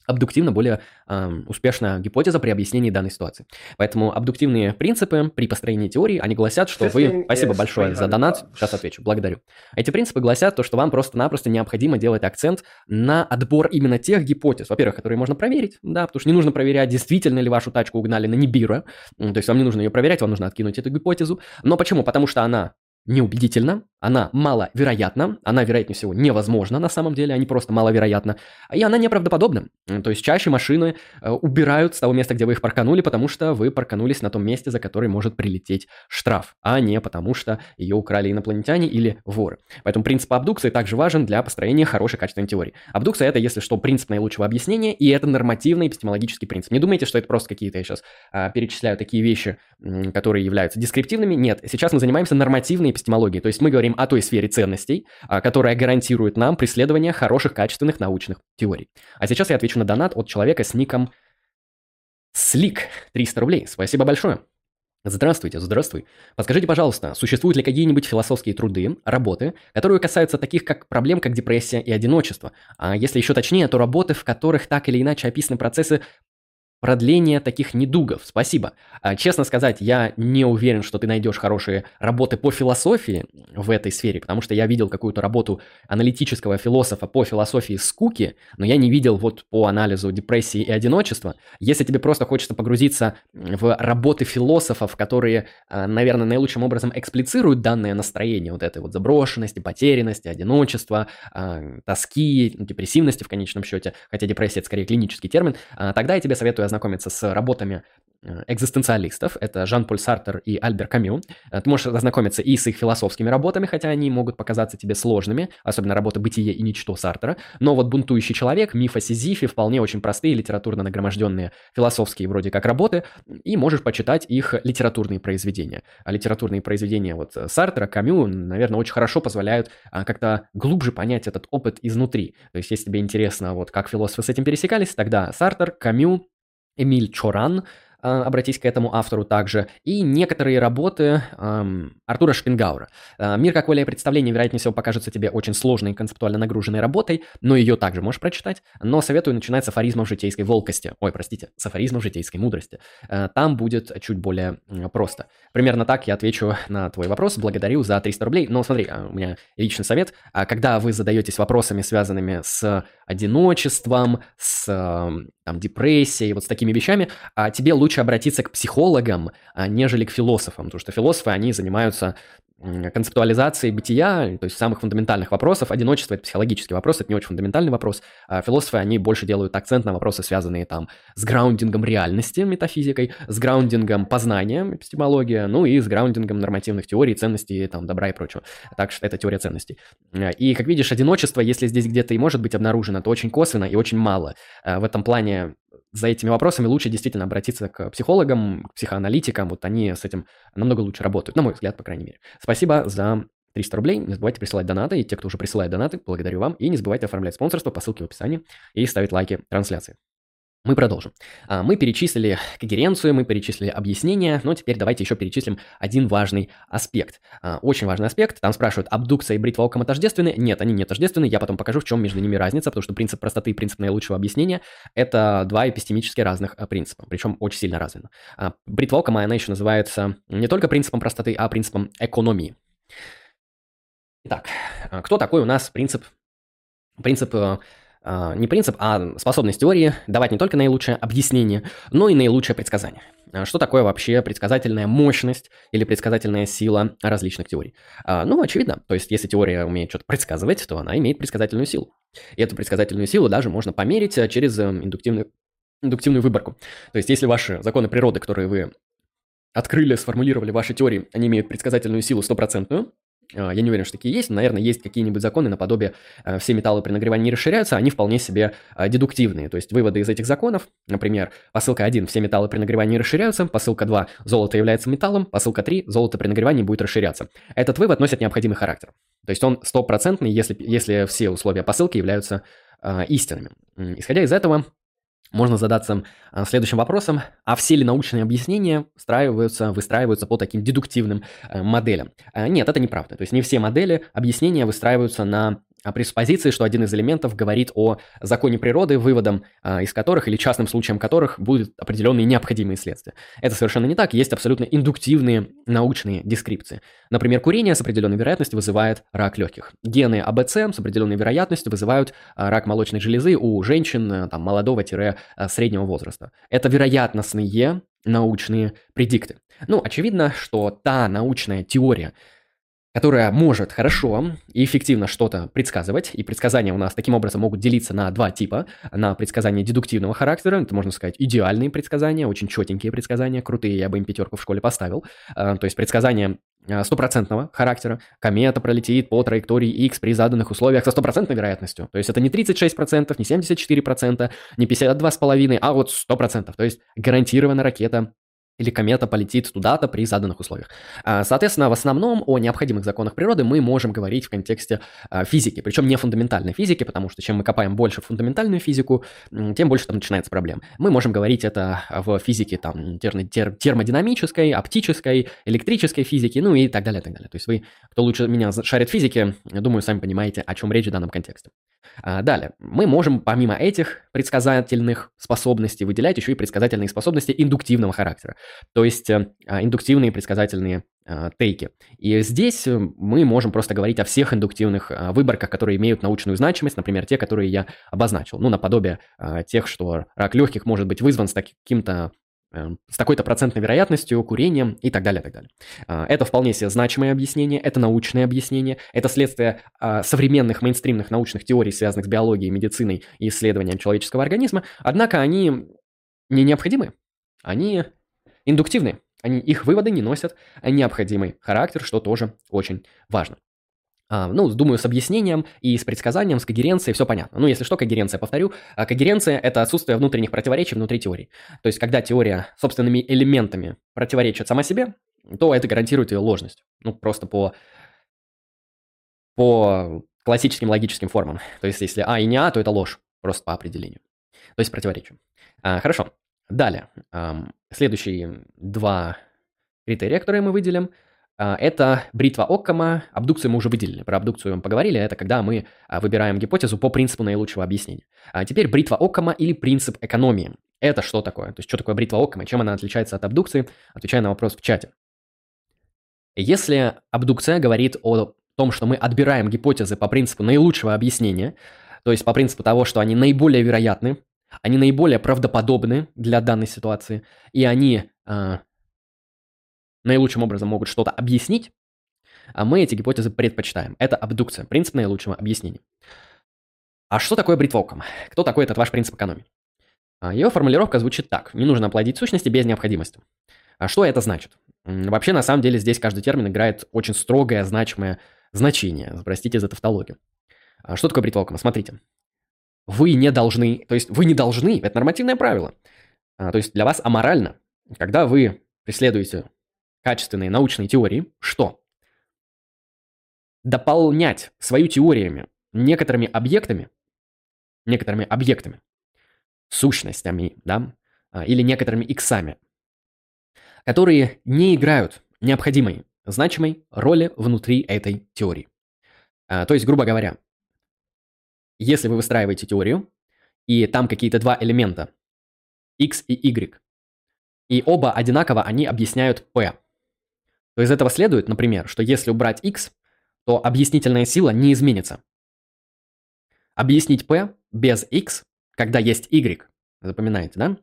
абдуктивно более э, успешная гипотеза при объяснении данной ситуации. Поэтому абдуктивные принципы при построении теории, они гласят, что вы... Спасибо большое за донат, сейчас отвечу, благодарю. Эти принципы гласят то, что вам просто-напросто необходимо делать акцент на отбор именно тех гипотез, во-первых, которые можно проверить, да, потому что не нужно проверять, действительно ли вашу тачку угнали на Нибира, то есть вам не нужно ее проверять, вам нужно откинуть эту гипотезу. Но почему? Потому что она неубедительна, она маловероятна, она, вероятнее всего, невозможна на самом деле, а не просто маловероятна, и она неправдоподобна. То есть чаще машины э, убирают с того места, где вы их парканули, потому что вы парканулись на том месте, за который может прилететь штраф, а не потому что ее украли инопланетяне или воры. Поэтому принцип абдукции также важен для построения хорошей качественной теории. Абдукция это, если что, принцип наилучшего объяснения, и это нормативный эпистемологический принцип. Не думайте, что это просто какие-то, я сейчас а, перечисляю такие вещи, которые являются дескриптивными. Нет, сейчас мы занимаемся нормативной эпистемологией, то есть мы говорим о той сфере ценностей, а, которая гарантирует нам преследование хороших, качественных научных теорий. А сейчас я отвечу на донат от человека с ником Слик, 300 рублей. Спасибо большое. Здравствуйте, здравствуй. Подскажите, пожалуйста, существуют ли какие-нибудь философские труды, работы, которые касаются таких как проблем, как депрессия и одиночество? А если еще точнее, то работы, в которых так или иначе описаны процессы продление таких недугов. Спасибо. А, честно сказать, я не уверен, что ты найдешь хорошие работы по философии в этой сфере, потому что я видел какую-то работу аналитического философа по философии скуки, но я не видел вот по анализу депрессии и одиночества. Если тебе просто хочется погрузиться в работы философов, которые, а, наверное, наилучшим образом эксплицируют данное настроение вот этой вот заброшенности, потерянности, одиночества, а, тоски, депрессивности в конечном счете, хотя депрессия это скорее клинический термин, тогда я тебе советую ознакомиться с работами э, экзистенциалистов, это Жан-Поль Сартер и Альбер Камю. Э, ты можешь ознакомиться и с их философскими работами, хотя они могут показаться тебе сложными, особенно работа «Бытие и ничто» Сартера. Но вот «Бунтующий человек», «Миф о Сизифе» вполне очень простые, литературно нагроможденные философские вроде как работы, и можешь почитать их литературные произведения. А литературные произведения вот Сартера, Камю, наверное, очень хорошо позволяют а, как-то глубже понять этот опыт изнутри. То есть, если тебе интересно, вот как философы с этим пересекались, тогда Сартер, Камю, Emil Czoran обратись к этому автору также, и некоторые работы эм, Артура Шпингаура. Э, «Мир как воля представление», вероятнее всего, покажется тебе очень сложной концептуально нагруженной работой, но ее также можешь прочитать, но советую начинать с афоризмов житейской волкости, ой, простите, с афоризмов житейской мудрости. Э, там будет чуть более просто. Примерно так я отвечу на твой вопрос, благодарю за 300 рублей, но смотри, э, у меня личный совет, когда вы задаетесь вопросами, связанными с одиночеством, с там, депрессией, вот с такими вещами, а тебе лучше обратиться к психологам, а, нежели к философам, потому что философы, они занимаются концептуализации бытия, то есть самых фундаментальных вопросов. Одиночество – это психологический вопрос, это не очень фундаментальный вопрос. А философы, они больше делают акцент на вопросы, связанные там с граундингом реальности, метафизикой, с граундингом познания, эпистемология, ну и с граундингом нормативных теорий, ценностей, там, добра и прочего. Так что это теория ценностей. И, как видишь, одиночество, если здесь где-то и может быть обнаружено, то очень косвенно и очень мало. В этом плане за этими вопросами лучше действительно обратиться к психологам, к психоаналитикам. Вот они с этим намного лучше работают, на мой взгляд, по крайней мере. Спасибо за 300 рублей. Не забывайте присылать донаты. И те, кто уже присылает донаты, благодарю вам. И не забывайте оформлять спонсорство по ссылке в описании и ставить лайки трансляции. Мы продолжим. А, мы перечислили когеренцию, мы перечислили объяснение, но теперь давайте еще перечислим один важный аспект. А, очень важный аспект. Там спрашивают, абдукция и бритва оком тождественны? Нет, они не тождественны. Я потом покажу, в чем между ними разница, потому что принцип простоты и принцип наилучшего объяснения – это два эпистемически разных а, принципа, причем очень сильно разные. Бритва оком, она еще называется не только принципом простоты, а принципом экономии. Итак, кто такой у нас принцип, принцип э, не принцип, а способность теории давать не только наилучшее объяснение, но и наилучшее предсказание. А что такое вообще предсказательная мощность или предсказательная сила различных теорий? А, ну, очевидно. То есть, если теория умеет что-то предсказывать, то она имеет предсказательную силу. И эту предсказательную силу даже можно померить э, через э, индуктивную, индуктивную выборку. То есть, если ваши законы природы, которые вы открыли, сформулировали ваши теории, они имеют предсказательную силу стопроцентную, а, я не уверен, что такие есть, но, наверное, есть какие-нибудь законы наподобие э, «все металлы при нагревании не расширяются», они вполне себе э, дедуктивные. То есть выводы из этих законов, например, посылка 1 «все металлы при нагревании расширяются», посылка 2 «золото является металлом», посылка 3 «золото при нагревании будет расширяться». Этот вывод носит необходимый характер. То есть он стопроцентный, если, если все условия посылки являются э, истинными. Исходя из этого, можно задаться а, следующим вопросом, а все ли научные объяснения встраиваются, выстраиваются по таким дедуктивным э, моделям? А, нет, это неправда. То есть не все модели объяснения выстраиваются на преспозиции, что один из элементов говорит о законе природы, выводом а, из которых или частным случаем которых будут определенные необходимые следствия. Это совершенно не так. Есть абсолютно индуктивные научные дескрипции. Например, курение с определенной вероятностью вызывает рак легких. Гены АБЦ с определенной вероятностью вызывают а, рак молочной железы у женщин э, там, молодого-среднего возраста. Это вероятностные научные предикты. Ну, очевидно, что та научная теория, которая может хорошо и эффективно что-то предсказывать, и предсказания у нас таким образом могут делиться на два типа. На предсказания дедуктивного характера, это можно сказать идеальные предсказания, очень четенькие предсказания, крутые, я бы им пятерку в школе поставил. А, то есть предсказания а, стопроцентного характера. Комета пролетит по траектории X при заданных условиях со стопроцентной вероятностью. То есть это не 36%, не 74%, не 52,5%, а вот 100%. То есть гарантированно ракета или комета полетит туда-то при заданных условиях. А, соответственно, в основном о необходимых законах природы мы можем говорить в контексте а, физики, причем не фундаментальной физики, потому что чем мы копаем больше фундаментальную физику, тем больше там начинается проблем. Мы можем говорить это в физике там тер- тер- термодинамической, оптической, электрической физике, ну и так далее, так далее. То есть вы, кто лучше меня шарит в физике, думаю, сами понимаете, о чем речь в данном контексте. А, далее, мы можем помимо этих предсказательных способностей выделять еще и предсказательные способности индуктивного характера, то есть э, а, индуктивные предсказательные а, тейки. И здесь э, мы можем просто говорить о всех индуктивных выборках, которые имеют научную значимость, например, те, которые я обозначил. Ну, наподобие тех, что рак легких может быть вызван с таким-то с такой-то процентной вероятностью, курением и так далее, так далее. А, это вполне себе значимое объяснение, это научное объяснение, это следствие а, современных мейнстримных научных теорий, связанных с биологией, медициной и исследованием человеческого организма, однако они не необходимы, они индуктивны, они, их выводы не носят необходимый характер, что тоже очень важно. А, ну, думаю, с объяснением и с предсказанием, с когеренцией все понятно. Ну, если что, когеренция, повторю. А когеренция – это отсутствие внутренних противоречий внутри теории. То есть, когда теория собственными элементами противоречит сама себе, то это гарантирует ее ложность. Ну, просто по, по классическим логическим формам. То есть, если А и не А, то это ложь, просто по определению. То есть, противоречие. А, хорошо. Далее. Следующие два критерия, которые мы выделим – а, это бритва Оккама. Абдукцию мы уже выделили. Про абдукцию мы поговорили. Это когда мы а, выбираем гипотезу по принципу наилучшего объяснения. А теперь бритва Оккама или принцип экономии. Это что такое? То есть, что такое бритва Оккама? Чем она отличается от абдукции? Отвечая на вопрос в чате. Если абдукция говорит о том, что мы отбираем гипотезы по принципу наилучшего объяснения, то есть по принципу того, что они наиболее вероятны, они наиболее правдоподобны для данной ситуации, и они наилучшим образом могут что-то объяснить, а мы эти гипотезы предпочитаем. Это абдукция, принцип наилучшего объяснения. А что такое бритвоком? Кто такой этот ваш принцип экономии? А, Ее формулировка звучит так. Не нужно плодить сущности без необходимости. А что это значит? Вообще, на самом деле, здесь каждый термин играет очень строгое, значимое значение. Простите за тавтологию. А что такое бритвоком? Смотрите. Вы не должны, то есть вы не должны, это нормативное правило. А, то есть для вас аморально, когда вы преследуете качественные научные теории, что? Дополнять свою теориями некоторыми объектами, некоторыми объектами, сущностями, да, а, или некоторыми иксами, которые не играют необходимой, значимой роли внутри этой теории. А, то есть, грубо говоря, если вы выстраиваете теорию, и там какие-то два элемента, x и y, и оба одинаково они объясняют p, то из этого следует, например, что если убрать x, то объяснительная сила не изменится. Объяснить p без x, когда есть y, запоминаете, да?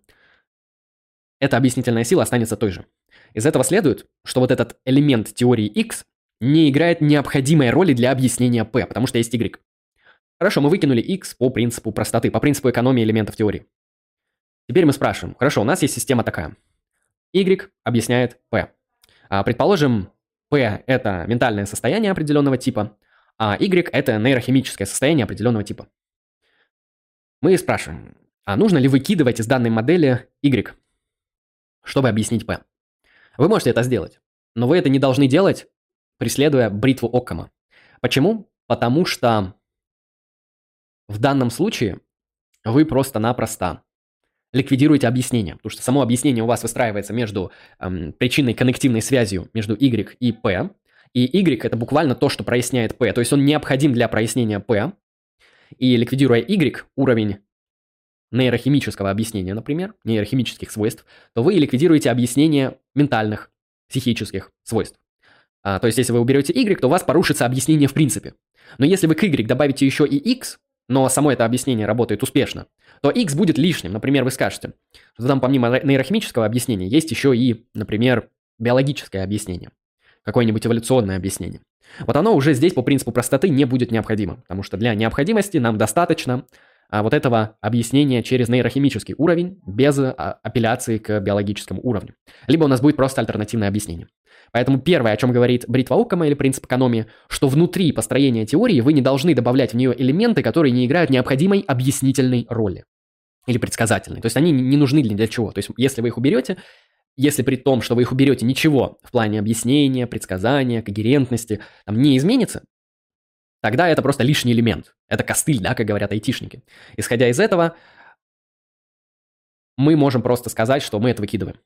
Эта объяснительная сила останется той же. Из этого следует, что вот этот элемент теории x не играет необходимой роли для объяснения p, потому что есть y. Хорошо, мы выкинули x по принципу простоты, по принципу экономии элементов теории. Теперь мы спрашиваем, хорошо, у нас есть система такая. y объясняет p. А, предположим, p – это ментальное состояние определенного типа, а y – это нейрохимическое состояние определенного типа. Мы спрашиваем, а нужно ли выкидывать из данной модели y, чтобы объяснить p? Вы можете это сделать, но вы это не должны делать, преследуя бритву Оккама. Почему? Потому что в данном случае вы просто-напросто ликвидируете объяснение, потому что само объяснение у вас выстраивается между эм, причинной коннективной связью между y и p, и y это буквально то, что проясняет p, то есть он необходим для прояснения p, и ликвидируя y, уровень нейрохимического объяснения, например, нейрохимических свойств, то вы ликвидируете объяснение ментальных, психических свойств. А, то есть, если вы уберете y, то у вас порушится объяснение в принципе. Но если вы к y добавите еще и x, но само это объяснение работает успешно, то x будет лишним. Например, вы скажете, что там помимо нейрохимического объяснения есть еще и, например, биологическое объяснение, какое-нибудь эволюционное объяснение. Вот оно уже здесь по принципу простоты не будет необходимо, потому что для необходимости нам достаточно вот этого объяснения через нейрохимический уровень без а, апелляции к биологическому уровню. Либо у нас будет просто альтернативное объяснение. Поэтому первое, о чем говорит бритва Оккама или принцип экономии, что внутри построения теории вы не должны добавлять в нее элементы, которые не играют необходимой объяснительной роли или предсказательной. То есть они не нужны для чего. То есть если вы их уберете, если при том, что вы их уберете, ничего в плане объяснения, предсказания, когерентности там не изменится, тогда это просто лишний элемент. Это костыль, да, как говорят айтишники. Исходя из этого, мы можем просто сказать, что мы это выкидываем.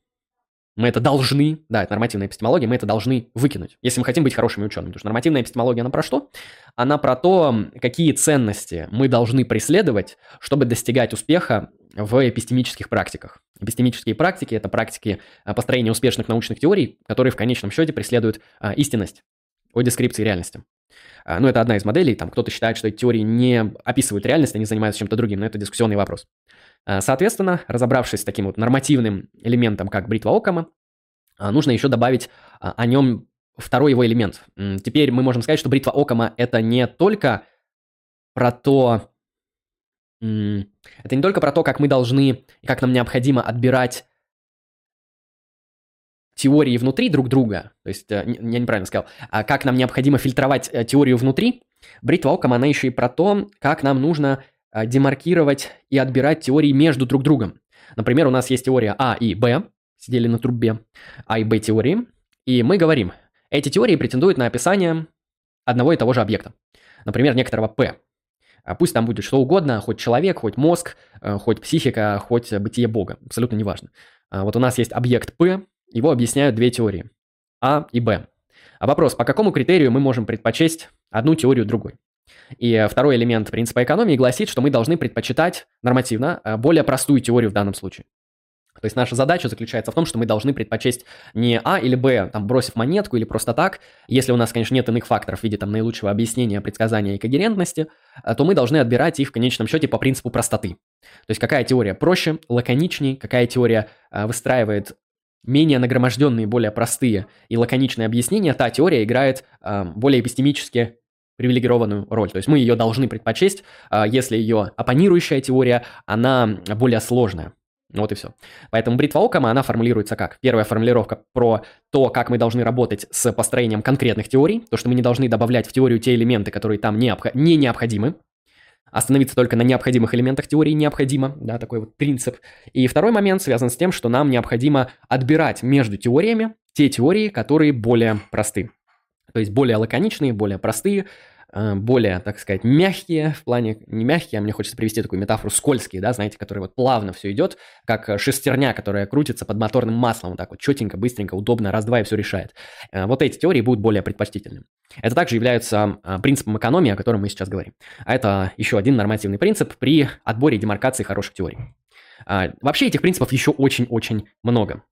Мы это должны, да, это нормативная эпистемология, мы это должны выкинуть, если мы хотим быть хорошими учеными. Потому что нормативная эпистемология, она про что? Она про то, какие ценности мы должны преследовать, чтобы достигать успеха в эпистемических практиках. Эпистемические практики – это практики а, построения успешных научных теорий, которые в конечном счете преследуют а, истинность о дескрипции реальности. А, ну, это одна из моделей, там кто-то считает, что эти теории не описывают реальность, они занимаются чем-то другим, но это дискуссионный вопрос. А, соответственно, разобравшись с таким вот нормативным элементом, как бритва Окама, а, нужно еще добавить о нем второй его элемент. Теперь мы можем сказать, что бритва Окама это не только про то, это не только про то, как мы должны, как нам необходимо отбирать теории внутри друг друга, то есть, э, я неправильно сказал, а как нам необходимо фильтровать э, теорию внутри, бритва Окама, она еще и про то, как нам нужно а, демаркировать и отбирать теории между друг другом. Например, у нас есть теория А и Б, сидели на трубе, А и Б теории, и мы говорим, эти теории претендуют на описание одного и того же объекта. Например, некоторого П. А пусть там будет что угодно, хоть человек, хоть мозг, э, хоть психика, хоть бытие Бога, абсолютно неважно. А вот у нас есть объект П, его объясняют две теории, А и Б. А вопрос, по какому критерию мы можем предпочесть одну теорию другой? И второй элемент принципа экономии гласит, что мы должны предпочитать нормативно э, более простую теорию в данном случае. То есть наша задача заключается в том, что мы должны предпочесть не А или Б, там, бросив монетку или просто так. Если у нас, конечно, нет иных факторов в виде там, наилучшего объяснения, предсказания и когерентности, э, то мы должны отбирать их в конечном счете по принципу простоты. То есть какая теория проще, лаконичней, какая теория э, выстраивает менее нагроможденные, более простые и лаконичные объяснения, та теория играет э, более эпистемически привилегированную роль. То есть мы ее должны предпочесть, э, если ее оппонирующая теория, она более сложная. Вот и все. Поэтому бритва Окама, она формулируется как? Первая формулировка про то, как мы должны работать с построением конкретных теорий, то, что мы не должны добавлять в теорию те элементы, которые там необх... не необходимы, остановиться только на необходимых элементах теории необходимо, да, такой вот принцип. И второй момент связан с тем, что нам необходимо отбирать между теориями те теории, которые более просты. То есть более лаконичные, более простые, более, так сказать, мягкие, в плане, не мягкие, а мне хочется привести такую метафору, скользкие, да, знаете, которые вот плавно все идет, как шестерня, которая крутится под моторным маслом, вот так вот четенько, быстренько, удобно, раз-два и все решает. Э, вот эти теории будут более предпочтительными. Это также является э, принципом экономии, о котором мы сейчас говорим. А это еще один нормативный принцип при отборе и демаркации хороших теорий. Вообще этих принципов еще очень-очень много.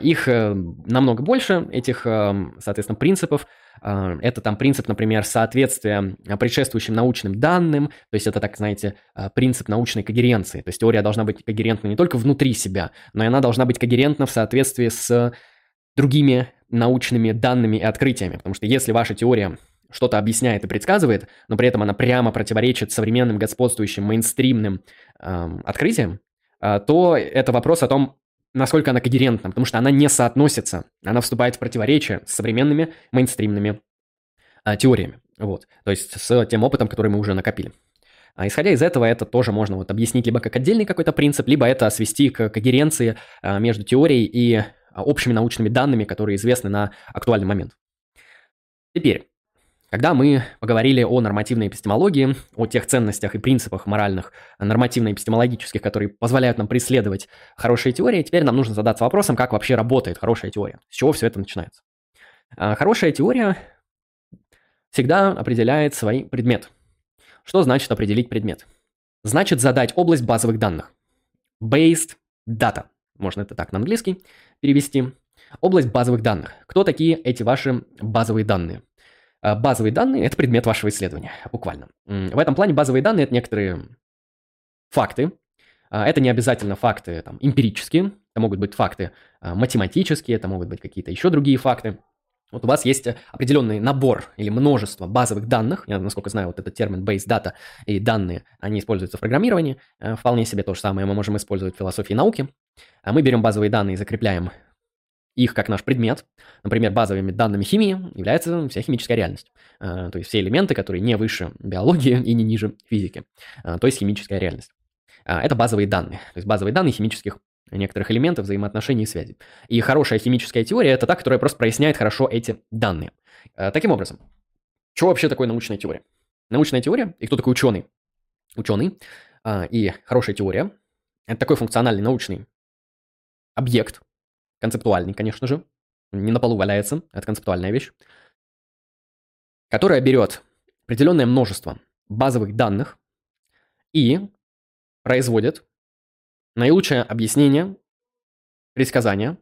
Их намного больше, этих, соответственно, принципов, а, это там принцип, например, соответствия предшествующим научным данным, то есть это, так знаете, а, принцип научной когеренции. То есть теория должна быть когерентна не только внутри себя, но и она должна быть когерентна в соответствии с другими научными данными и открытиями. Потому что если ваша теория что-то объясняет и предсказывает, но при этом она прямо противоречит современным господствующим мейнстримным э, открытиям, э, то это вопрос о том, насколько она когерентна, потому что она не соотносится, она вступает в противоречие с современными мейнстримными а, теориями, вот, то есть с тем опытом, который мы уже накопили. А исходя из этого, это тоже можно вот объяснить либо как отдельный какой-то принцип, либо это свести к когеренции а, между теорией и а, общими научными данными, которые известны на актуальный момент. Теперь, когда мы поговорили о нормативной эпистемологии, о тех ценностях и принципах моральных, нормативно-эпистемологических, которые позволяют нам преследовать хорошие теории, теперь нам нужно задаться вопросом, как вообще работает хорошая теория, с чего все это начинается. А, хорошая теория всегда определяет свой предмет. Что значит определить предмет? Значит задать область базовых данных. Based data. Можно это так на английский перевести. Область базовых данных. Кто такие эти ваши базовые данные? А, базовые данные – это предмет вашего исследования, буквально. В этом плане базовые данные – это некоторые факты. А, это не обязательно факты там, эмпирические, это могут быть факты а, математические, это могут быть какие-то еще другие факты. Вот у вас есть определенный набор или множество базовых данных. Я, насколько знаю, вот этот термин base data и данные, они используются в программировании. Вполне себе то же самое мы можем использовать в философии науки. Мы берем базовые данные и закрепляем их как наш предмет. Например, базовыми данными химии является вся химическая реальность. А, то есть все элементы, которые не выше биологии и не ниже физики. А, то есть химическая реальность. А, это базовые данные. То есть базовые данные химических некоторых элементов, взаимоотношений и связи. И хорошая химическая теория – это та, которая просто проясняет хорошо эти данные. Таким образом, что вообще такое научная теория? Научная теория, и кто такой ученый? Ученый и хорошая теория – это такой функциональный научный объект, концептуальный, конечно же, не на полу валяется, это концептуальная вещь, которая берет определенное множество базовых данных и производит наилучшее объяснение, предсказания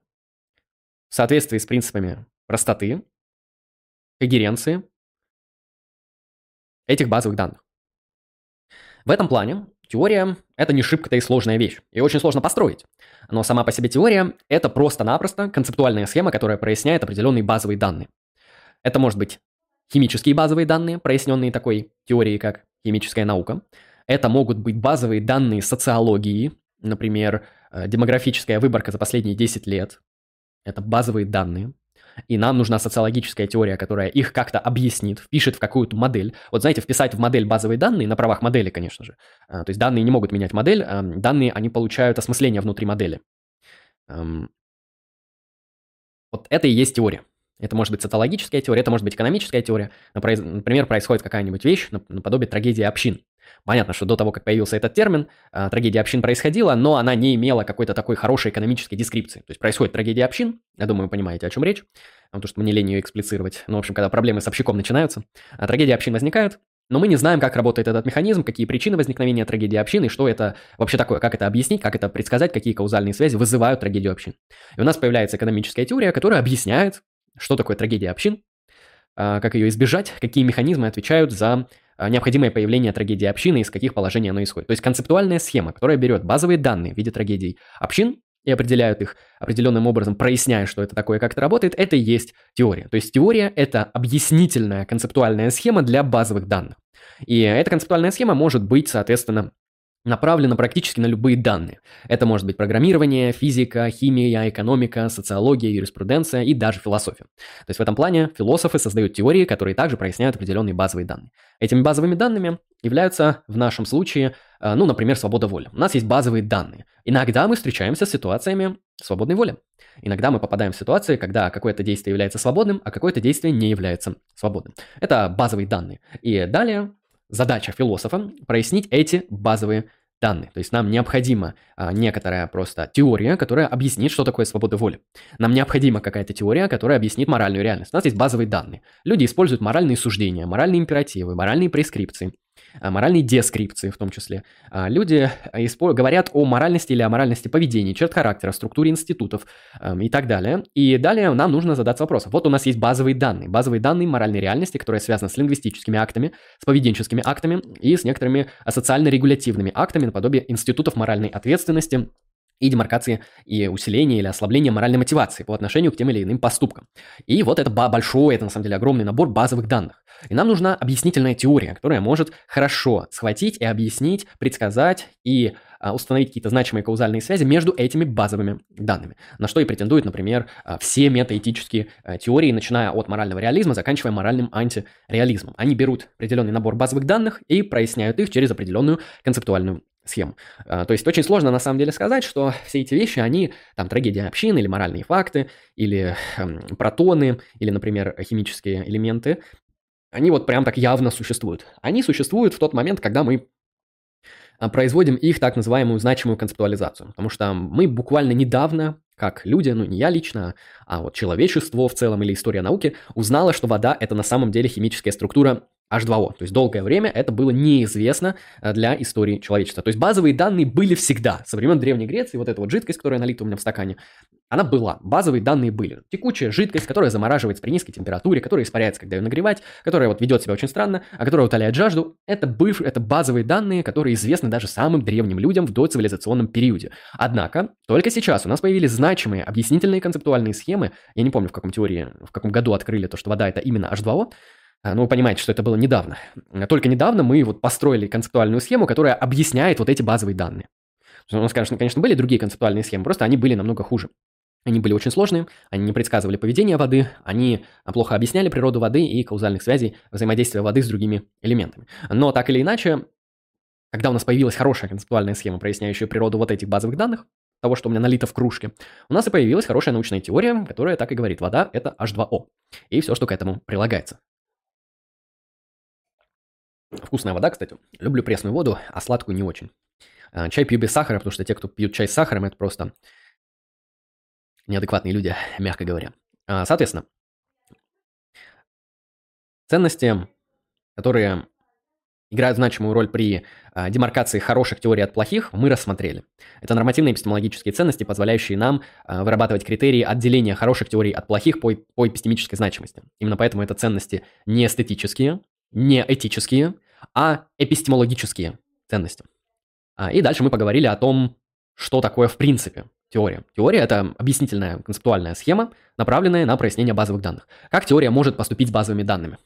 в соответствии с принципами простоты, когеренции этих базовых данных. В этом плане Теория – это не шибко-то и сложная вещь, и очень сложно построить. Но сама по себе теория – это просто-напросто концептуальная схема, которая проясняет определенные базовые данные. Это может быть химические базовые данные, проясненные такой теорией, как химическая наука. Это могут быть базовые данные социологии, например, э, демографическая выборка за последние 10 лет. Это базовые данные и нам нужна социологическая теория, которая их как-то объяснит, впишет в какую-то модель. Вот знаете, вписать в модель базовые данные, на правах модели, конечно же. А, то есть данные не могут менять модель, а данные, они получают осмысление внутри модели. Вот это и есть теория. Это может быть социологическая теория, это может быть экономическая теория. Например, происходит какая-нибудь вещь, наподобие трагедии общин. Понятно, что до того, как появился этот термин, а, трагедия общин происходила, но она не имела какой-то такой хорошей экономической дескрипции. То есть происходит трагедия общин, я думаю, вы понимаете, о чем речь, потому что мне лень ее эксплицировать. Ну, в общем, когда проблемы с общиком начинаются, а трагедия общин возникает, но мы не знаем, как работает этот механизм, какие причины возникновения трагедии общин и что это вообще такое, как это объяснить, как это предсказать, какие каузальные связи вызывают трагедию общин. И у нас появляется экономическая теория, которая объясняет, что такое трагедия общин, как ее избежать, какие механизмы отвечают за а, необходимое появление трагедии общины, из каких положений оно исходит. То есть концептуальная схема, которая берет базовые данные в виде трагедий общин и определяют их определенным образом, проясняя, что это такое, как это работает, это и есть теория. То есть теория – это объяснительная концептуальная схема для базовых данных. И эта концептуальная схема может быть, соответственно, направлена практически на любые данные. Это может быть программирование, физика, химия, экономика, социология, юриспруденция и даже философия. То есть в этом плане философы создают теории, которые также проясняют определенные базовые данные. Этими базовыми данными являются в нашем случае, э, ну, например, свобода воли. У нас есть базовые данные. Иногда мы встречаемся с ситуациями свободной воли. Иногда мы попадаем в ситуации, когда какое-то действие является свободным, а какое-то действие не является свободным. Это базовые данные. И далее задача философа прояснить эти базовые данные. То есть нам необходима а, некоторая просто теория, которая объяснит, что такое свобода воли. Нам необходима какая-то теория, которая объяснит моральную реальность. У нас есть базовые данные. Люди используют моральные суждения, моральные императивы, моральные прескрипции. А, моральные дескрипции в том числе. А, люди говорят о моральности или о моральности поведения, черт характера, структуре институтов и так далее. И далее нам нужно задаться вопросом. Вот у нас есть базовые данные. Базовые данные моральной реальности, которые связаны с лингвистическими актами, с поведенческими актами и с некоторыми социально-регулятивными актами наподобие институтов моральной ответственности, и демаркации и усиления или ослабления моральной мотивации по отношению к тем или иным поступкам. И вот это большой, это на самом деле огромный набор базовых данных. И нам нужна объяснительная теория, которая может хорошо схватить и объяснить, предсказать и а, установить какие-то значимые каузальные связи между этими базовыми данными. На что и претендуют, например, а, все метаэтические а, теории, начиная от морального реализма, заканчивая моральным антиреализмом. Они берут определенный набор базовых данных и проясняют их через определенную концептуальную схему. То есть очень сложно на самом деле сказать, что все эти вещи, они там трагедия общины или моральные факты, или э, протоны, или, например, химические элементы, они вот прям так явно существуют. Они существуют в тот момент, когда мы а, производим их так называемую значимую концептуализацию. Потому что мы буквально недавно, как люди, ну не я лично, а вот человечество в целом или история науки, узнала, что вода это на самом деле химическая структура H2O. То есть долгое время это было неизвестно э, для истории человечества. То есть базовые данные были всегда. Со времен Древней Греции вот эта вот жидкость, которая налита у меня в стакане, она была. Базовые данные были. Текучая жидкость, которая замораживается при низкой температуре, которая испаряется, когда ее нагревать, которая вот ведет себя очень странно, а которая утоляет жажду. Это, быв... это базовые данные, которые известны даже самым древним людям в доцивилизационном периоде. Однако, только сейчас у нас появились значимые объяснительные концептуальные схемы. Я не помню, в каком теории, в каком году открыли то, что вода это именно H2O, а, ну, вы понимаете, что это было недавно. Только недавно мы вот построили концептуальную схему, которая объясняет вот эти базовые данные. У нас, конечно, конечно, были другие концептуальные схемы, просто они были намного хуже. Они были очень сложные, они не предсказывали поведение воды, они плохо объясняли природу воды и каузальных связей взаимодействия воды с другими элементами. Но так или иначе, когда у нас появилась хорошая концептуальная схема, проясняющая природу вот этих базовых данных, того, что у меня налито в кружке, у нас и появилась хорошая научная теория, которая так и говорит, вода – это H2O, и все, что к этому прилагается. Вкусная вода, кстати. Люблю пресную воду, а сладкую не очень. А, чай пью без сахара, потому что те, кто пьют чай с сахаром, это просто неадекватные люди, мягко говоря. А, соответственно, ценности, которые играют значимую роль при а, демаркации хороших теорий от плохих, мы рассмотрели. Это нормативные эпистемологические ценности, позволяющие нам вырабатывать критерии отделения хороших теорий от плохих по, по эпистемической значимости. Именно поэтому это ценности не эстетические, не этические, а эпистемологические ценности. А, и дальше мы поговорили о том, что такое в принципе теория. Теория – это объяснительная концептуальная схема, направленная на прояснение базовых данных. Как теория может поступить с базовыми данными?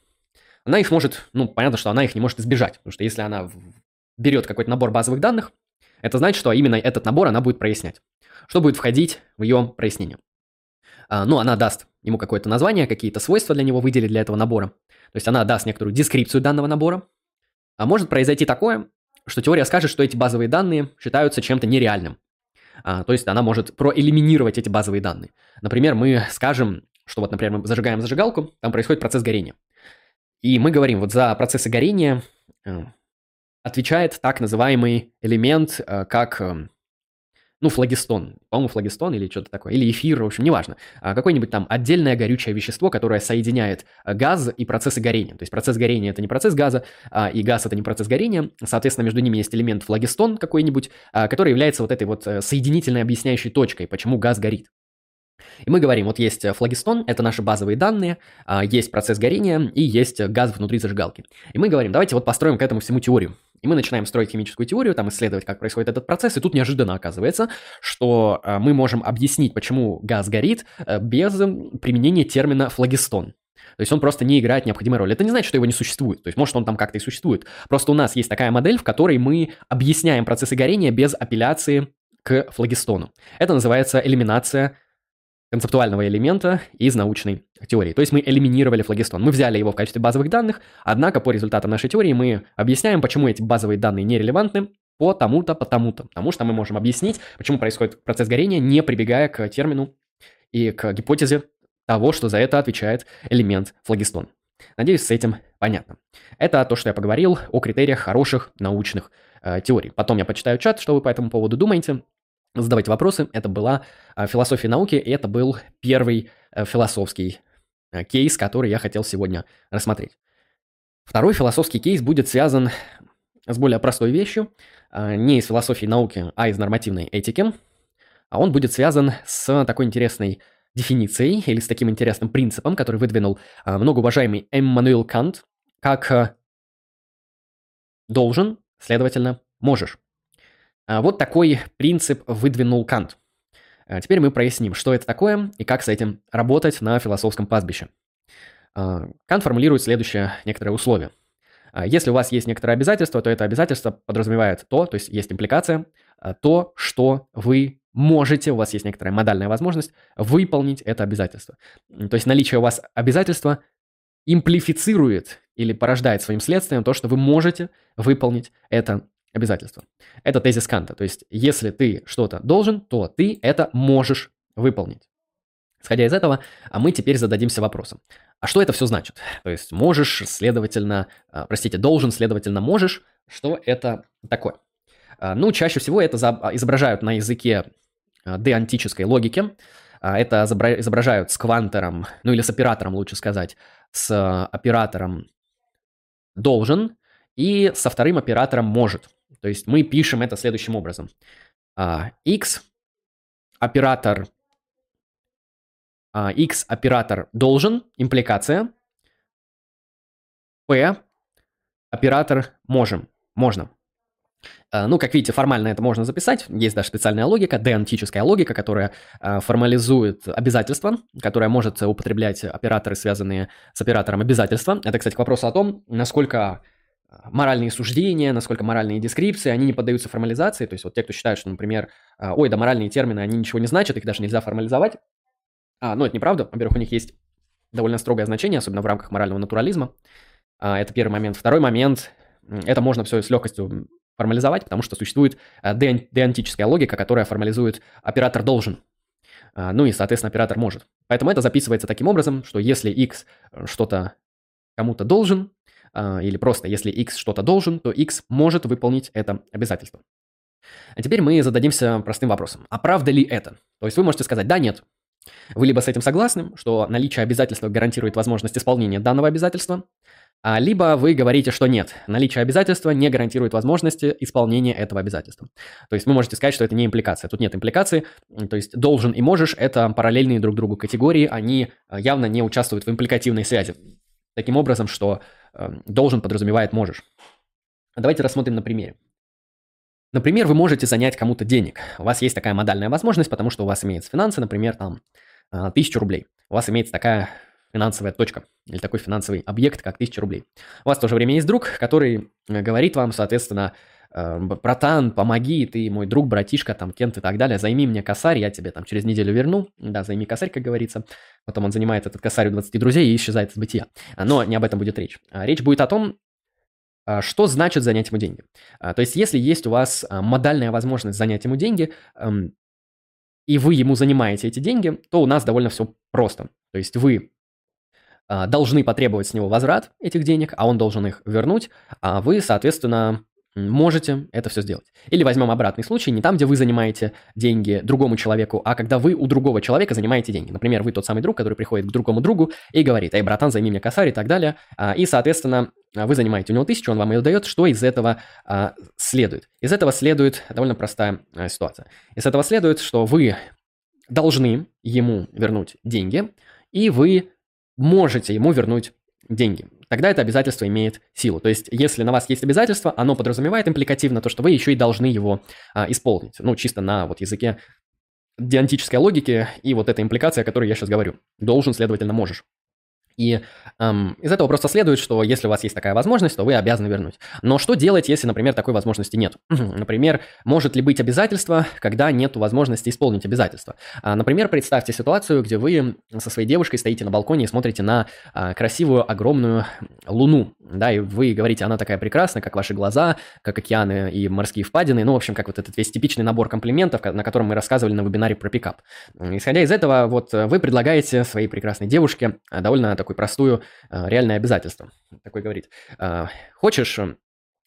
Она их может, ну, понятно, что она их не может избежать, потому что если она берет какой-то набор базовых данных, это значит, что именно этот набор она будет прояснять. Что будет входить в ее прояснение? А, ну, она даст ему какое-то название, какие-то свойства для него выделит для этого набора. То есть она даст некоторую дескрипцию данного набора. А может произойти такое, что теория скажет, что эти базовые данные считаются чем-то нереальным. А, то есть она может проэлиминировать эти базовые данные. Например, мы скажем, что вот, например, мы зажигаем зажигалку, там происходит процесс горения. И мы говорим, вот за процессы горения э, отвечает так называемый элемент, э, как э, ну, флагистон, по-моему, флагистон или что-то такое, или эфир, в общем, неважно, а какое-нибудь там отдельное горючее вещество, которое соединяет э, газ и процессы горения. То есть процесс горения это не процесс газа, а, и газ это не процесс горения, соответственно, между ними есть элемент флагистон какой-нибудь, а, который является вот этой вот э, соединительной объясняющей точкой, почему газ горит. И мы говорим, вот есть э, флагистон, это наши базовые данные, есть процесс горения и есть газ внутри зажигалки. И мы говорим, давайте вот построим к этому всему теорию. И мы начинаем строить химическую теорию, там исследовать, как происходит этот процесс, и тут неожиданно оказывается, что э, мы можем объяснить, почему газ горит э, без применения термина флагистон. То есть он просто не играет необходимой роли. Это не значит, что его не существует. То есть может он там как-то и существует. Просто у нас есть такая модель, в которой мы объясняем процессы горения без апелляции к флагистону. Это называется элиминация концептуального элемента из научной теории. То есть мы элиминировали флагистон. Мы взяли его в качестве базовых данных, однако по результатам нашей теории мы объясняем, почему эти базовые данные нерелевантны по тому-то, по тому-то. Потому что мы можем объяснить, почему происходит процесс горения, не прибегая к термину и к гипотезе того, что за это отвечает элемент флагистон. Надеюсь, с этим понятно. Это то, что я поговорил о критериях хороших научных э, теорий. Потом я почитаю чат, что вы по этому поводу думаете. Задавайте вопросы. Это была э, философия науки, и это был первый э, философский э, кейс, который я хотел сегодня рассмотреть. Второй философский кейс будет связан с более простой вещью, э, не из философии науки, а из нормативной этики. А он будет связан с такой интересной дефиницией или с таким интересным принципом, который выдвинул а, многоуважаемый Эммануил Кант, как а, должен, следовательно, можешь. А, вот такой принцип выдвинул Кант. Теперь мы проясним, что это такое и как с этим работать на философском пастбище. Кант формулирует следующее некоторое условие. Если у вас есть некоторое обязательство, то это обязательство подразумевает то, то есть есть импликация, то, что вы можете, у вас есть некоторая модальная возможность выполнить это обязательство. То есть наличие у вас обязательства имплифицирует или порождает своим следствием то, что вы можете выполнить это обязательство. Это тезис Канта. То есть если ты что-то должен, то ты это можешь выполнить. Исходя из этого, а мы теперь зададимся вопросом. А что это все значит? То есть можешь, следовательно, а, простите, должен, следовательно, можешь. Что это такое? А, ну, чаще всего это изображают на языке деантической логики. А, это изображают с квантером, ну или с оператором, лучше сказать, с оператором должен и со вторым оператором может. То есть мы пишем это следующим образом. x а, оператор x а, оператор должен, импликация, p оператор можем, можно. Э, ну, как видите, формально это можно записать. Есть даже специальная логика, деонтическая логика, которая формализует обязательства, которая может употреблять операторы, связанные с оператором обязательства. Это, кстати, к вопросу о том, насколько моральные суждения, насколько моральные дескрипции, они не поддаются формализации. То есть вот те, кто считают, что, например, ой, да моральные термины, они ничего не значат, их даже нельзя формализовать. А, ну, это неправда. Во-первых, у них есть довольно строгое значение, особенно в рамках морального натурализма. Это первый момент. Второй момент, это можно все с легкостью формализовать, потому что существует э, деонтическая логика, которая формализует оператор должен. А, ну и, соответственно, оператор может. Поэтому это записывается таким образом, что если x э, что-то кому-то должен, а, или просто если x что-то должен, то x может выполнить это обязательство. А теперь мы зададимся простым вопросом. А правда ли это? То есть вы можете сказать «да», «нет». Вы либо с этим согласны, что наличие обязательства гарантирует возможность исполнения данного обязательства, а, либо вы говорите, что нет, наличие обязательства не гарантирует возможности исполнения этого обязательства. То есть вы можете сказать, что это не импликация. Тут нет импликации, то есть должен и можешь – это параллельные друг другу категории, они а, явно не участвуют в импликативной связи. Таким образом, что должен подразумевает можешь. Давайте рассмотрим на примере. Например, вы можете занять кому-то денег. У вас есть такая модальная возможность, потому что у вас имеется финансы, например, там, а, тысячу рублей. У вас имеется такая финансовая точка или такой финансовый объект, как 1000 рублей. У вас в то же время есть друг, который э, говорит вам, соответственно, э, братан, помоги, ты мой друг, братишка, там, Кент и так далее, займи мне косарь, я тебе там через неделю верну. Да, займи косарь, как говорится. Потом он занимает этот косарь у 20 друзей и исчезает из бытия. Но не об этом будет речь. А речь будет о том, а, что значит занять ему деньги. А, то есть, если есть у вас модальная возможность занять ему деньги, эм, и вы ему занимаете эти деньги, то у нас довольно все просто. То есть вы а, должны потребовать с него возврат этих денег, а он должен их вернуть, а вы, соответственно, можете это все сделать. Или возьмем обратный случай, не там, где вы занимаете деньги другому человеку, а когда вы у другого человека занимаете деньги. Например, вы тот самый друг, который приходит к другому другу и говорит, эй, братан, займи мне косарь и так далее. А, и, соответственно, вы занимаете у него тысячу, он вам ее дает. Что из этого следует? Из этого следует довольно простая ситуация. Из этого следует, что вы должны ему вернуть деньги, и вы можете ему вернуть деньги. Тогда это обязательство имеет силу. То есть, если на вас есть обязательство, оно подразумевает импликативно то, что вы еще и должны его а, исполнить. Ну, чисто на вот языке диантической логики и вот эта импликация, о которой я сейчас говорю. Должен, следовательно, можешь. И эм, из этого просто следует, что если у вас есть такая возможность, то вы обязаны вернуть. Но что делать, если, например, такой возможности нет? например, может ли быть обязательство, когда нет возможности исполнить обязательство? А, например, представьте ситуацию, где вы со своей девушкой стоите на балконе и смотрите на а, красивую огромную луну, да, и вы говорите, она такая прекрасная, как ваши глаза, как океаны и морские впадины, ну, в общем, как вот этот весь типичный набор комплиментов, на котором мы рассказывали на вебинаре про пикап. Исходя из этого, вот вы предлагаете своей прекрасной девушке довольно такую простую э, реальное обязательство. Такой говорит, «Э, хочешь,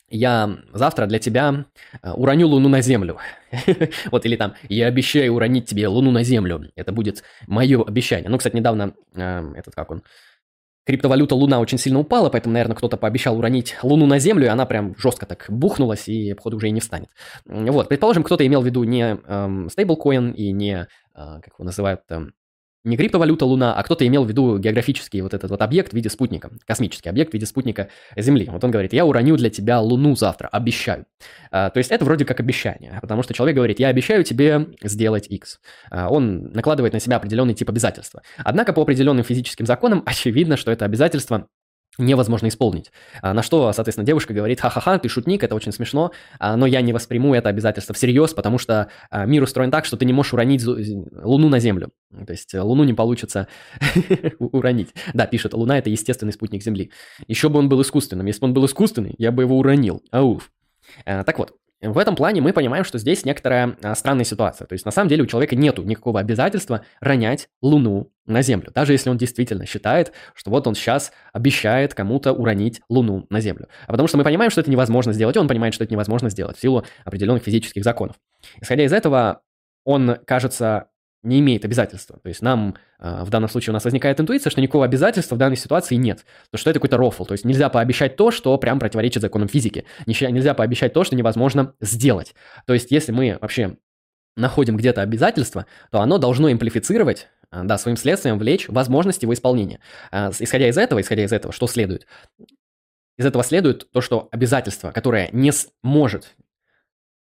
я завтра для тебя э, уроню Луну на Землю. вот, или там, я обещаю уронить тебе Луну на Землю. Это будет мое обещание. Ну, кстати, недавно, этот как он, криптовалюта Луна очень сильно упала, поэтому, наверное, кто-то пообещал уронить Луну на Землю, и она прям жестко так бухнулась, и, походу, уже и не встанет. Вот, предположим, кто-то имел в виду не эм, стейблкоин и не, э, как его называют, эм, не криптовалюта Луна, а кто-то имел в виду географический вот этот вот объект в виде спутника, космический объект в виде спутника Земли. Вот он говорит, я уроню для тебя Луну завтра, обещаю. А, то есть это вроде как обещание, потому что человек говорит, я обещаю тебе сделать X. А, он накладывает на себя определенный тип обязательства. Однако по определенным физическим законам очевидно, что это обязательство невозможно исполнить. А, на что, соответственно, девушка говорит, ха-ха-ха, ты шутник, это очень смешно, а, но я не восприму это обязательство всерьез, потому что а, мир устроен так, что ты не можешь уронить Луну на Землю. То есть э, Луну не получится уронить. Да, пишет, Луна – это естественный спутник Земли. Еще бы он был искусственным. Если бы он был искусственный, я бы его уронил. Ауф. Так вот, в этом плане мы понимаем, что здесь некоторая а, странная ситуация. То есть на самом деле у человека нет никакого обязательства ронять Луну на Землю, даже если он действительно считает, что вот он сейчас обещает кому-то уронить Луну на Землю. А потому что мы понимаем, что это невозможно сделать, и он понимает, что это невозможно сделать в силу определенных физических законов. Исходя из этого, он, кажется, не имеет обязательства. То есть нам, а, в данном случае у нас возникает интуиция, что никакого обязательства в данной ситуации нет. То что это какой-то рофл. То есть нельзя пообещать то, что прям противоречит законам физики. Нельзя пообещать то, что невозможно сделать. То есть если мы вообще находим где-то обязательство, то оно должно имплифицировать, а, да, своим следствием влечь возможность его исполнения. А, исходя из этого, исходя из этого, что следует? Из этого следует то, что обязательство, которое не сможет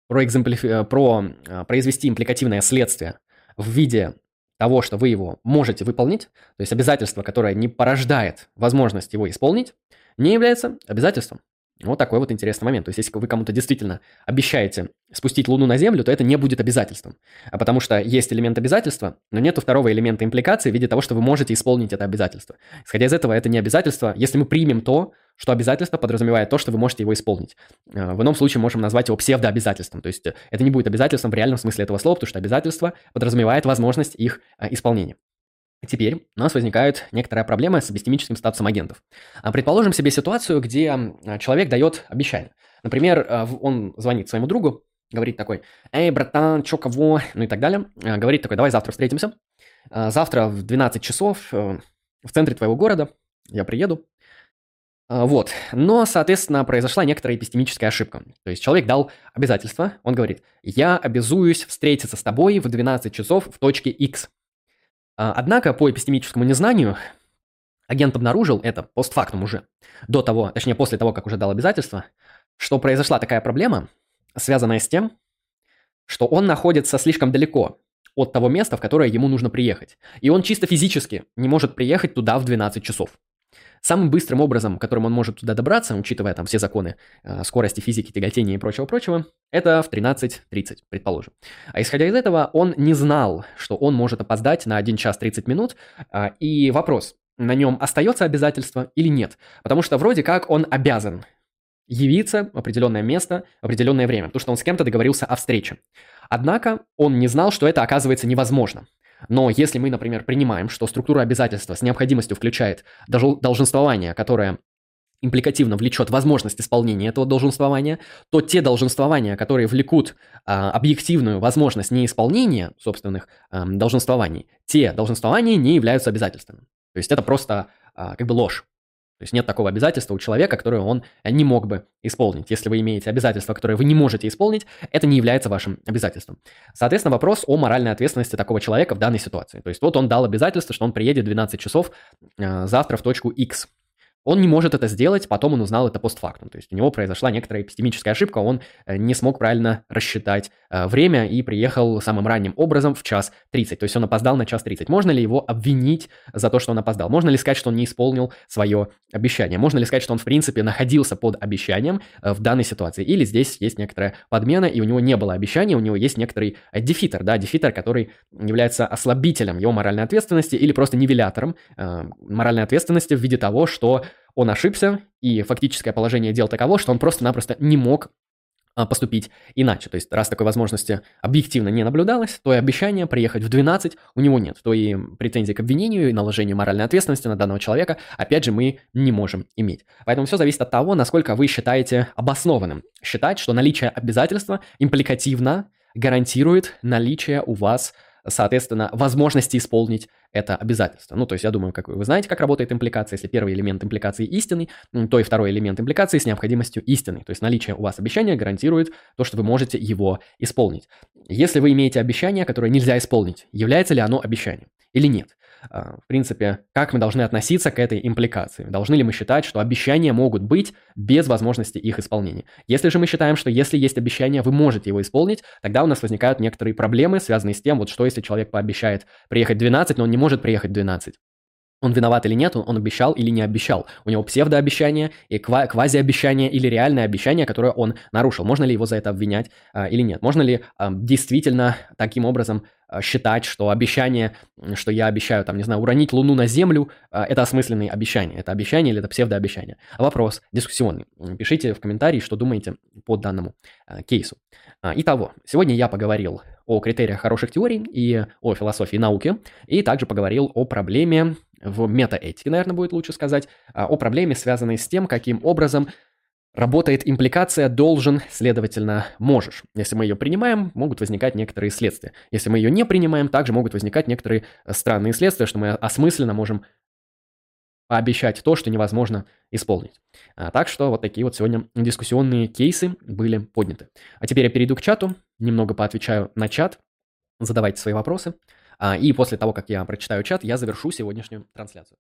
проэкземплифи... Э, про... произвести импликативное следствие в виде того, что вы его можете выполнить, то есть обязательство, которое не порождает возможность его исполнить, не является обязательством. Вот такой вот интересный момент. То есть, если вы кому-то действительно обещаете спустить Луну на Землю, то это не будет обязательством. А потому что есть элемент обязательства, но нет второго элемента импликации в виде того, что вы можете исполнить это обязательство. Исходя из этого, это не обязательство, если мы примем то, что обязательство подразумевает то, что вы можете его исполнить. Э, в ином случае можем назвать его псевдообязательством. То есть э, это не будет обязательством в реальном смысле этого слова, потому что обязательство подразумевает возможность их э, исполнения. Теперь у нас возникает некоторая проблема с эпистемическим статусом агентов. А, предположим себе ситуацию, где человек дает обещание. Например, он звонит своему другу, говорит такой, «Эй, братан, чё, кого?» Ну и так далее. Говорит такой, давай завтра встретимся. Завтра в 12 часов в центре твоего города я приеду. Вот. Но, соответственно, произошла некоторая эпистемическая ошибка. То есть человек дал обязательство, он говорит, я обязуюсь встретиться с тобой в 12 часов в точке X. А, однако по эпистемическому незнанию агент обнаружил это постфактум уже, до того, точнее после того, как уже дал обязательство, что произошла такая проблема, связанная с тем, что он находится слишком далеко от того места, в которое ему нужно приехать. И он чисто физически не может приехать туда в 12 часов. Самым быстрым образом, которым он может туда добраться, учитывая там все законы э, скорости физики, тяготения и прочего-прочего, это в 13.30, предположим. А исходя из этого, он не знал, что он может опоздать на 1 час 30 минут. Э, и вопрос, на нем остается обязательство или нет? Потому что вроде как он обязан явиться в определенное место в определенное время, потому что он с кем-то договорился о встрече. Однако он не знал, что это оказывается невозможно. Но если мы, например, принимаем, что структура обязательства с необходимостью включает долженствование, которое импликативно влечет возможность исполнения этого долженствования, то те долженствования, которые влекут а, объективную возможность неисполнения собственных а, долженствований, те долженствования не являются обязательствами. То есть это просто а, как бы ложь. То есть нет такого обязательства у человека, которое он не мог бы исполнить. Если вы имеете обязательство, которое вы не можете исполнить, это не является вашим обязательством. Соответственно, вопрос о моральной ответственности такого человека в данной ситуации. То есть вот он дал обязательство, что он приедет в 12 часов э, завтра в точку X. он не может это сделать, потом он узнал это постфактум. То есть у него произошла некоторая эпистемическая ошибка, он э, не смог правильно рассчитать э, время и приехал самым ранним образом в час 30. То есть он опоздал на час 30. Можно ли его обвинить за то, что он опоздал? Можно ли сказать, что он не исполнил свое обещание? Можно ли сказать, что он в принципе находился под обещанием э, в данной ситуации? Или здесь есть некоторая подмена, и у него не было обещания, у него есть некоторый дефитер, да, дефитер, который является ослабителем его моральной ответственности или просто нивелятором моральной ответственности в виде того, что он ошибся, и фактическое положение дел таково, что он просто-напросто не мог а, поступить иначе. То есть, раз такой возможности объективно не наблюдалось, то и обещание приехать в 12 у него нет. То и претензии к обвинению и наложению моральной ответственности на данного человека, опять же, мы не можем иметь. Поэтому все зависит от того, насколько вы считаете обоснованным считать, что наличие обязательства импликативно гарантирует наличие у вас соответственно, возможности исполнить это обязательство. Ну, то есть я думаю, как вы знаете, как работает импликация. Если первый элемент импликации истинный, то и второй элемент импликации с необходимостью истинный. То есть наличие у вас обещания гарантирует то, что вы можете его исполнить. Если вы имеете обещание, которое нельзя исполнить, является ли оно обещанием или нет? А, в принципе, как мы должны относиться к этой импликации. Должны ли мы считать, что обещания могут быть без возможности их исполнения? Если же мы считаем, что если есть обещание, вы можете его исполнить, тогда у нас возникают некоторые проблемы, связанные с тем, вот что если человек пообещает приехать 12, но он не может приехать 12. Он виноват или нет, он обещал или не обещал. У него псевдообещание и ква- квазиобещание или реальное обещание, которое он нарушил. Можно ли его за это обвинять а, или нет? Можно ли а, действительно таким образом а, считать, что обещание, что я обещаю, там, не знаю, уронить Луну на Землю, это осмысленные обещания. Это обещание или это псевдообещание? Вопрос дискуссионный. Пишите в комментарии, что думаете по данному кейсу. Итого, сегодня я поговорил о критериях хороших теорий и о философии науки, и также поговорил о проблеме в метаэтике, наверное, будет лучше сказать, а, о проблеме, связанной с тем, каким образом работает импликация «должен», следовательно, «можешь». Если мы ее принимаем, могут возникать некоторые следствия. Если мы ее не принимаем, также могут возникать некоторые странные следствия, что мы осмысленно можем пообещать то, что невозможно исполнить. А, так что вот такие вот сегодня дискуссионные кейсы были подняты. А теперь я перейду к чату, немного поотвечаю на чат, задавайте свои вопросы. А, и после того, как я прочитаю чат, я завершу сегодняшнюю трансляцию.